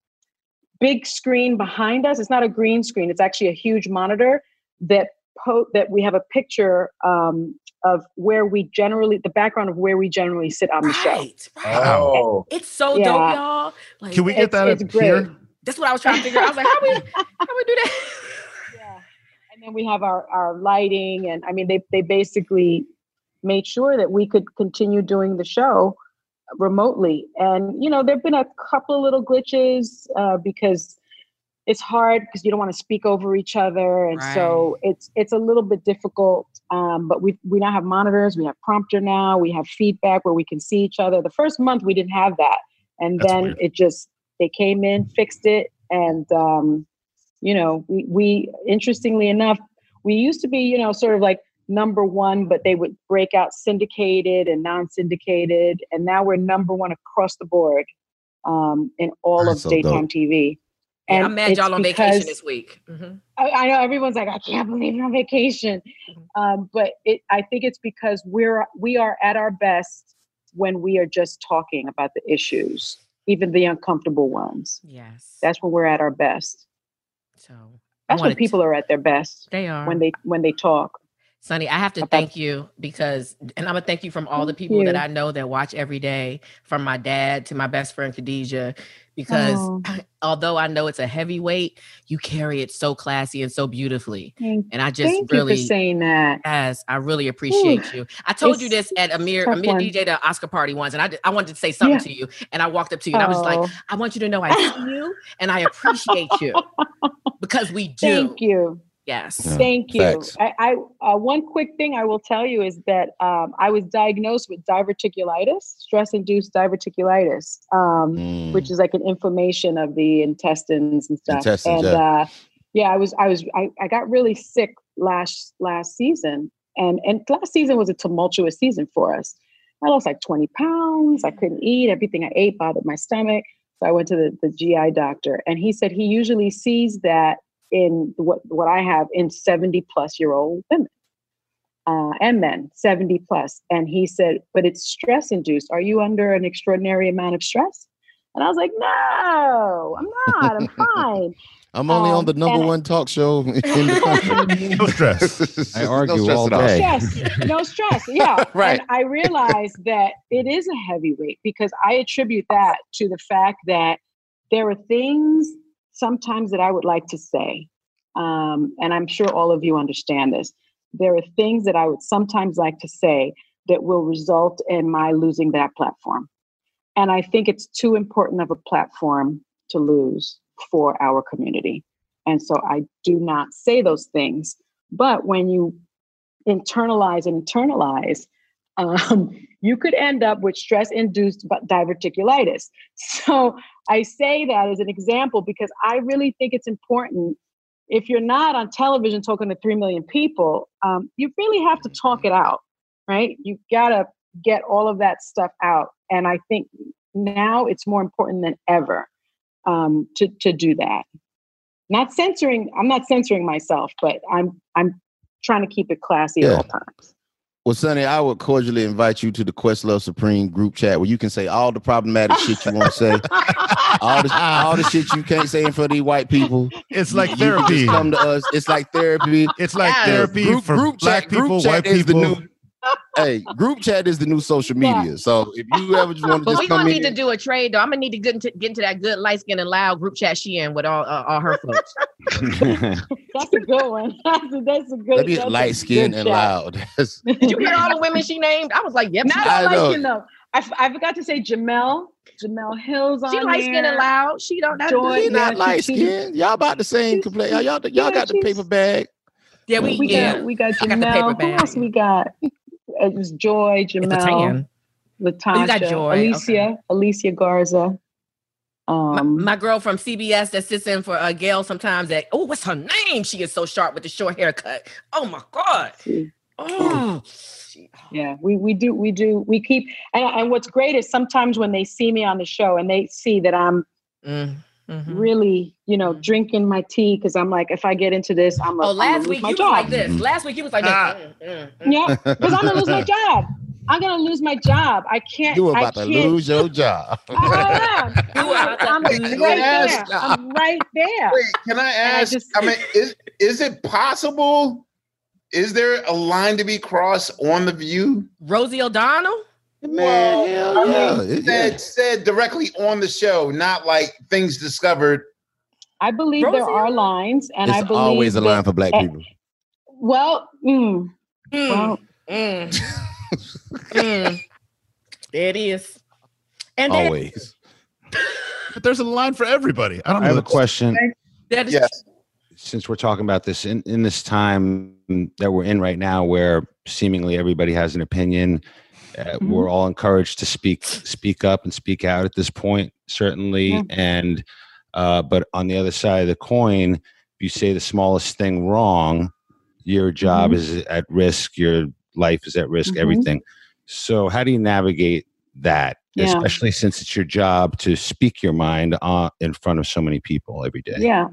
big screen behind us. It's not a green screen; it's actually a huge monitor that po- that we have a picture um, of where we generally the background of where we generally sit on the show. Right, right. Oh, It's so Yeah. dope, y'all. Like, Can we get that it's up great. here? That's what I was trying to figure. out. I was like, how we how we do that? Yeah. And then we have our, our lighting and I mean they they basically made sure that we could continue doing the show remotely. And you know, there've been a couple little glitches uh, because it's hard because you don't want to speak over each other. And so it's it's a little bit difficult. Um, but we we now have monitors, we have prompter now, we have feedback where we can see each other. The first month we didn't have that. And That's then weird. it just they came in, fixed it, and um, you know, we, we interestingly enough, we used to be, you know, sort of like number one, but they would break out syndicated and non-syndicated, and now we're number one across the board um, in all That's of so daytime dope. TV. Yeah, I'm mad y'all on vacation this week. Mhm. I, I know everyone's like, I can't believe you're on vacation, Mm-hmm. um, but it, I think it's because we're we are at our best when we are just talking about the issues, even the uncomfortable ones. Yes. That's when we're at our best. so. That's when people to- are at their best They are when they when they talk. Sunny, I have to thank you because, and I'm gonna thank you from all the people that. I know that watch every day, from my dad to my best friend Khadijah, because Oh. although I know it's a heavy weight, you carry it so classy and so beautifully, Thank, and I just thank really, you for saying that. yes, I really appreciate you. I told you this at Ahmir, Ahmir one. DJ the Oscar party once, and I I wanted to say something Yeah. to you, and I walked up to you and I was like, Oh, I want you to know I see you and I appreciate you because we do. thank you. Yes. Yeah. Thank you. facts. I, I uh, one quick thing I will tell you is that um, I was diagnosed with diverticulitis, stress-induced diverticulitis, um, Mm. which is like an inflammation of the intestines and stuff. Intestines, and yeah. uh, yeah, I was I was I, I got really sick last last season, and and last season was a tumultuous season for us. I lost like 20 pounds. I couldn't eat. Everything I ate bothered my stomach. So I went to the, the GI doctor, and he said he usually sees that in what what I have in 70 plus year old women uh, and men, 70 plus. And he said, but it's stress induced. Are you under an extraordinary amount of stress? And I was like, no, I'm not. I'm fine. I'm only on Um, the number and- one talk show in the country. No stress. I argue stress all at all. day. stress, no stress. Yeah. Right. And I realized that it is a heavy weight because I attribute that to the fact that there are things sometimes that I would like to say. Um, and I'm sure all of you understand this. There are things that I would sometimes like to say that will result in my losing that platform. And I think it's too important of a platform to lose for our community. And so I do not say those things. But when you internalize and internalize, um, you could end up with stress induced diverticulitis. So I say that as an example because I really think it's important. If you're not on television talking to 3 million people, um, you really have to talk it out, right? You've got to get all of that stuff out. And I think now it's more important than ever um, to, to do that. Not censoring, I'm not censoring myself, but I'm I'm trying to keep it classy at all times. Well, Sunny, I would cordially invite you to the Questlove Supreme group chat where you can say all the problematic shit you want to say, all the all the shit you can't say in front of these white people. It's like You can just therapy. Come to us. It's like therapy. It's like Yeah. therapy Group- for group black chat- group people, chat white is the people. new- hey, group chat is the new social Yeah. media. So if you ever just want to But just we're come gonna in, need to do a trade though. I'm gonna need to get into get into that good light skin and loud group chat she in with all uh, all her folks. That's a good one. That's a, that's a good. let me that's light skinned good and chat. loud. Did you hear all the women she named? I was like, yep. Not she, I all know. light skin though. I, f- I forgot to say Jemele. Jemele Hills on she light skinned and loud. She don't that, Joy- He yeah, not she- light she- skinned. Y'all about the same she's- complaint. Y'all, y'all, y'all yeah, got the paper bag. Yeah, we, We yeah. got we got I got the paper Jemele. Who bag. else we got? It was Joy, Jemele. LaTosha, Joy, Alicia, Alicia Garza. My, Um, my girl from CBS that sits in for uh, Gayle sometimes. That oh, what's her name? She is so sharp with the short haircut. Oh my god. Oh, she- Yeah, we we do we do we keep and and what's great is sometimes when they see me on the show and they see that I'm Mm, mhm. really you know drinking my tea because I'm like if I get into this I'm a, Oh, I'm gonna last week my you was like this. Last week you was like this. Ah. Mm, mm, mm. Yeah, because I'm gonna lose my job. I'm gonna lose my job. I can't. You were I about to can't- lose your job. I am. You were about to I'm right your there. job. I'm right there. Wait, can I I ask? I, just- mean, is is it possible? Is there a line to be crossed on the view? Rosie O'Donnell. Man, hell I yeah. mean, It- said yeah. said directly on the show, not like things discovered. I believe there are lines, and I It's believe always a line for black eh, people. Well, mm, Mm, well, mm, mm. There it is. And then, Always. But there's a line for everybody. I don't I know. have a question. that is Yes. Since we're talking about this in, in this time that we're in right now, where seemingly everybody has an opinion, uh, Mhm. we're all encouraged to speak speak up and speak out at this point, certainly. Yeah. And uh, but on the other side of the coin, if you say the smallest thing wrong, your job Mhm. is at risk. Your life is at risk. Mhm. Everything. So how do you navigate that? Yeah. Especially since it's your job to speak your mind uh, in front of so many people every day. yeah.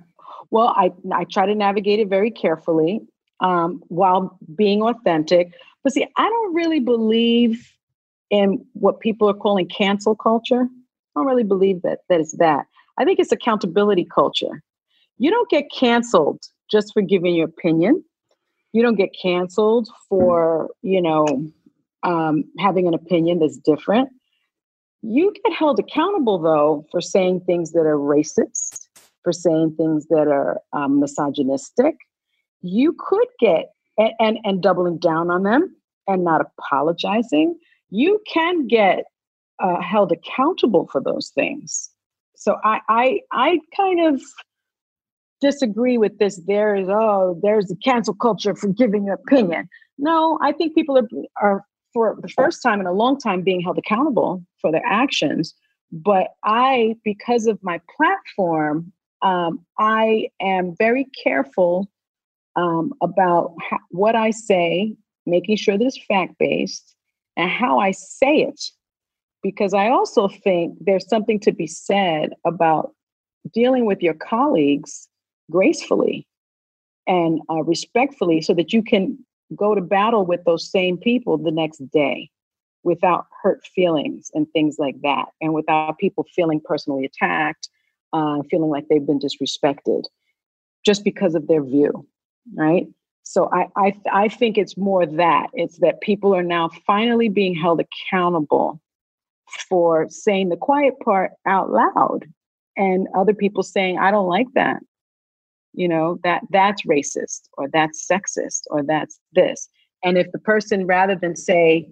Well, I I try to navigate it very carefully um, while being authentic. But see, I don't really believe in what people are calling cancel culture. I don't really believe that that is that. I think it's accountability culture. You don't get canceled just for giving your opinion. You don't get canceled for you know um, having an opinion that's different. You get held accountable though for saying things that are racist, for saying things that are um, misogynistic. You could get and, and and doubling down on them and not apologizing. You can get uh, held accountable for those things. So I I I kind of disagree with this. There is oh there's a cancel culture for giving your opinion. No, I think people are are for the first time in a long time being held accountable for their actions. But I, because of my platform, um, I am very careful um, about ho- what I say, making sure that it's fact based, and how I say it, because I also think there's something to be said about dealing with your colleagues gracefully and uh, respectfully so that you can go to battle with those same people the next day without hurt feelings and things like that, and without people feeling personally attacked, uh, feeling like they've been disrespected just because of their view, right? So I, I I think it's more that it's that people are now finally being held accountable for saying the quiet part out loud, and other people saying I don't like that, you know that that's racist or that's sexist or that's this. And if the person rather than say,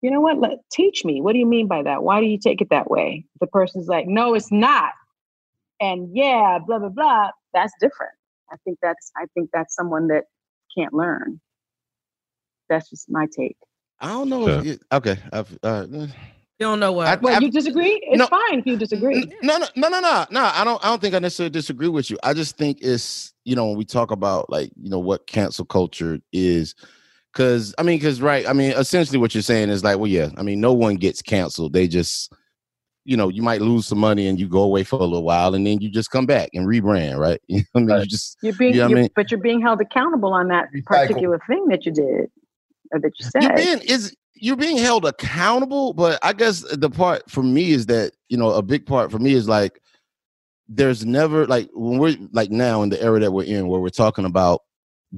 you know what, let teach me, what do you mean by that? Why do you take it that way? The person's like, no, it's not, and yeah, blah blah blah. That's different. I think that's I think that's someone that can't learn. That's just my take. I don't know. If you, okay. I've, uh, You don't know what. I- Well, I've- you disagree? It's no. fine if you disagree. No, no, no, no, no, no. I don't. I don't think I necessarily disagree with you. I just think it's you know when we talk about like you know what cancel culture is, because I mean, because right. I mean, essentially what you're saying is like, well, yeah. I mean, no one gets canceled. They just, you know, you might lose some money and you go away for a little while and then you just come back and rebrand, right? You know what I mean, you just You're being, you know what I you're- mean? but you're being held accountable on that particular thing that you did or that you said. You're being is you're being held accountable, but I guess the part for me is that you know a big part for me is like there's never like when we're like now in the era that we're in where we're talking about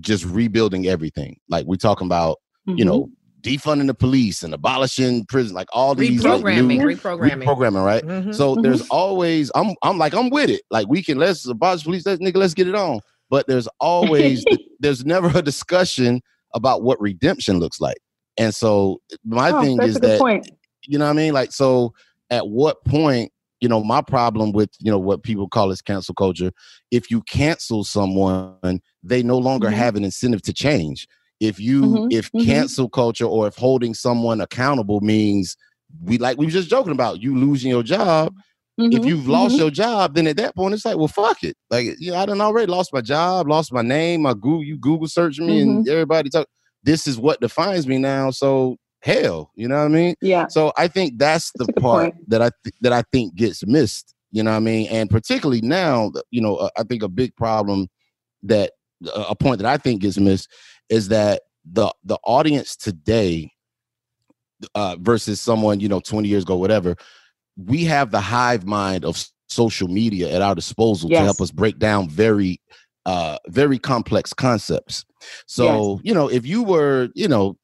just rebuilding everything. Like we're talking about you mm-hmm. know defunding the police and abolishing prison, like all these like, Reprogramming, new- reprogramming. reprogramming, right? Mhm. So Mhm. there's always I'm I'm like I'm with it. Like we can let's abolish police, let's nigga, let's get it on. But there's always there's never a discussion about what redemption looks like. And so my Oh, thing is that point. you know what I mean? Like so at what point, you know, my problem with, you know, what people call as cancel culture, if you cancel someone, they no longer Mhm. have an incentive to change. If you Mhm, if mhm. cancel culture or if holding someone accountable means we like we were just joking about you losing your job. If Mhm, you've lost mhm. your job, then at that point it's like, well, fuck it. Like, you know, I done already lost my job, lost my name, my Google, you Google search me, Mm-hmm. and everybody talk. This is what defines me now. So hell, you know what I mean? Yeah. So I think that's the good part point. that I th- that I think gets missed. You know what I mean? And particularly now, you know, uh, I think a big problem that uh, a point that I think gets missed is that the the audience today uh, versus someone you know 20 years ago, whatever, we have the hive mind of social media at our disposal to help us break down very uh very complex concepts. So, you know, if you were, you know,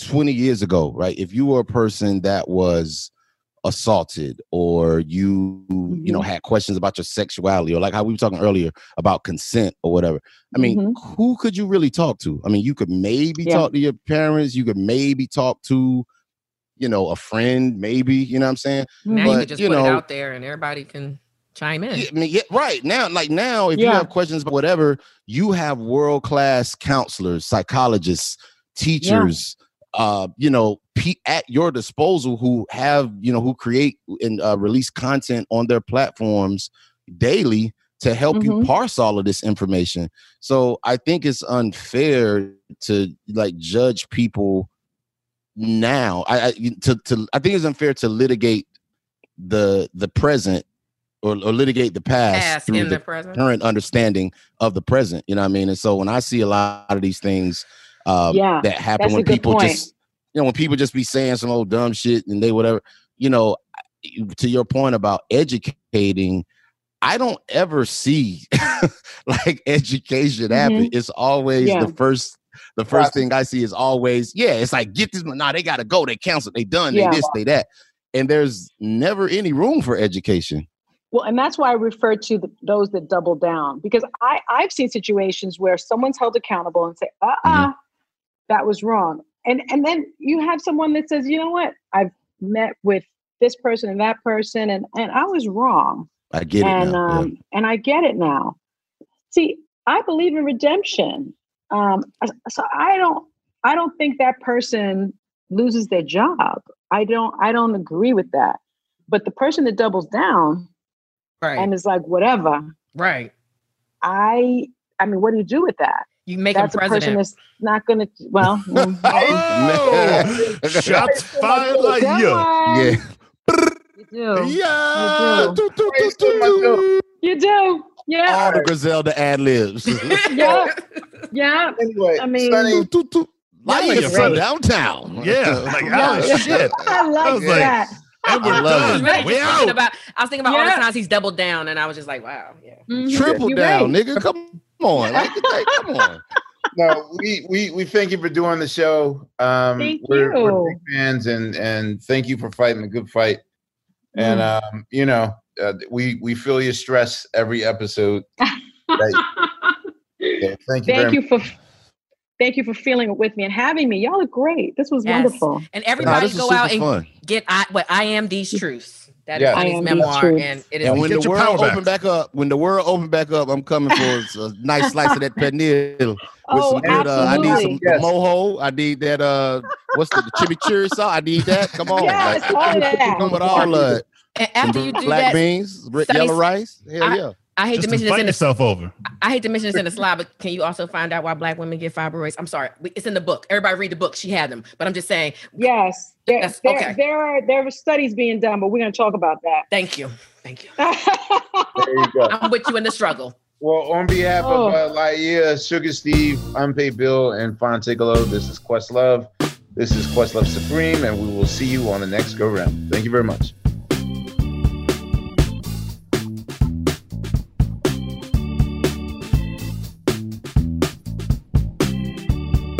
20 years ago, right? If you were a person that was assaulted or you you know Mhm. had questions about your sexuality or like how we were talking earlier about consent or whatever i mean Mhm. who could you really talk to i mean you could maybe Yeah. talk to your parents you could maybe talk to you know a friend maybe you know what i'm saying Now you But, can just you put it know- out there and everybody can chime in. yeah, I mean, yeah, right now, like now, if you have questions about whatever, you have world class counselors, psychologists, teachers, uh, you know, pe- at your disposal who have, you know, who create and uh, release content on their platforms daily to help you Mhm. parse all of this information. So I think it's unfair to like judge people now. I, I to to I think it's unfair to litigate the the present or, or litigate the past, Past through in the the present. current understanding of the present. You know what I mean? And so when I see a lot of these things um, Yeah, that happen when people point. just you know when people just be saying some old dumb shit and they whatever you know to your point about educating i don't ever see like education happen it's always Mm-hmm. Yeah. the first the first thing i see is always yeah it's like get this nah they gotta go they canceled they done Yeah. they this they that and there's never any room for education Well, and that's why I refer to the, those that double down because I I've seen situations where someone's held accountable and say, "Uh, uh Mm-hmm. That was wrong," and and then you have someone that says, "You know what? I've met with this person and that person, and and I was wrong, i get and it now yeah. um and I get it now." See, I believe in redemption, um, so I don't I don't think that person loses their job. I don't I don't agree with that. But the person that doubles down Right. and is like whatever right. i i mean what do you do with that You make him that's a person president. that's not gonna well mm, Oh, shots fired like you. one, yeah do. Yeah. You do. You do. Yeah. All the Griselda ad libs. yeah. Yeah. Anyway, I mean, Sunny, Like That you're was from downtown. Yeah, like Yeah. oh shit. I like was like, that. And we're I was done. it. really We just thinking out. about. I was thinking about all the times he's doubled down, and I was just like, wow, yeah. Mhm. Triple down, right. nigga. Come on. Like, like, come on. no, we, we we thank you for doing the show. Um, Thank we're, we're big fans, and and thank you for fighting a good fight. And Mm. um, you know, uh, we we feel your stress every episode. So thank you. Thank very you for thank you for feeling it with me and having me. Y'all are great. This was Yes. wonderful. And everybody this is go super out and fun. get I what I am these truths. That is Yeah. I Sunny's Am These memoir, and it is. And when Get the your world power back. open back up, when the world open back up, I'm coming for a, a nice slice of that pernil with Oh, some good. Uh, I need some. Yes. mojo. I need that. Uh, what's the, the chimichurri sauce? I need that. Come on, Yes, like, all that. come with all of it. and Some after you do black that, beans, red, yellow rice. Hell I- yeah. I hate Just to mention this invite in the over. I hate to mention this in the slide, but can you also find out why black women get fibroids? I'm sorry, it's in the book. Everybody read the book. She had them, but I'm just saying. Yes. There, Yes, there, okay. there are there are studies being done, but we're gonna talk about that. Thank you, thank you. There you go. I'm with you in the struggle. Well, on behalf Oh. of uh, Laiya, Sugar Steve, Unpaid Bill, and Fonticolo, this is Questlove. This is Questlove Supreme, and we will see you on the next go round. Thank you very much.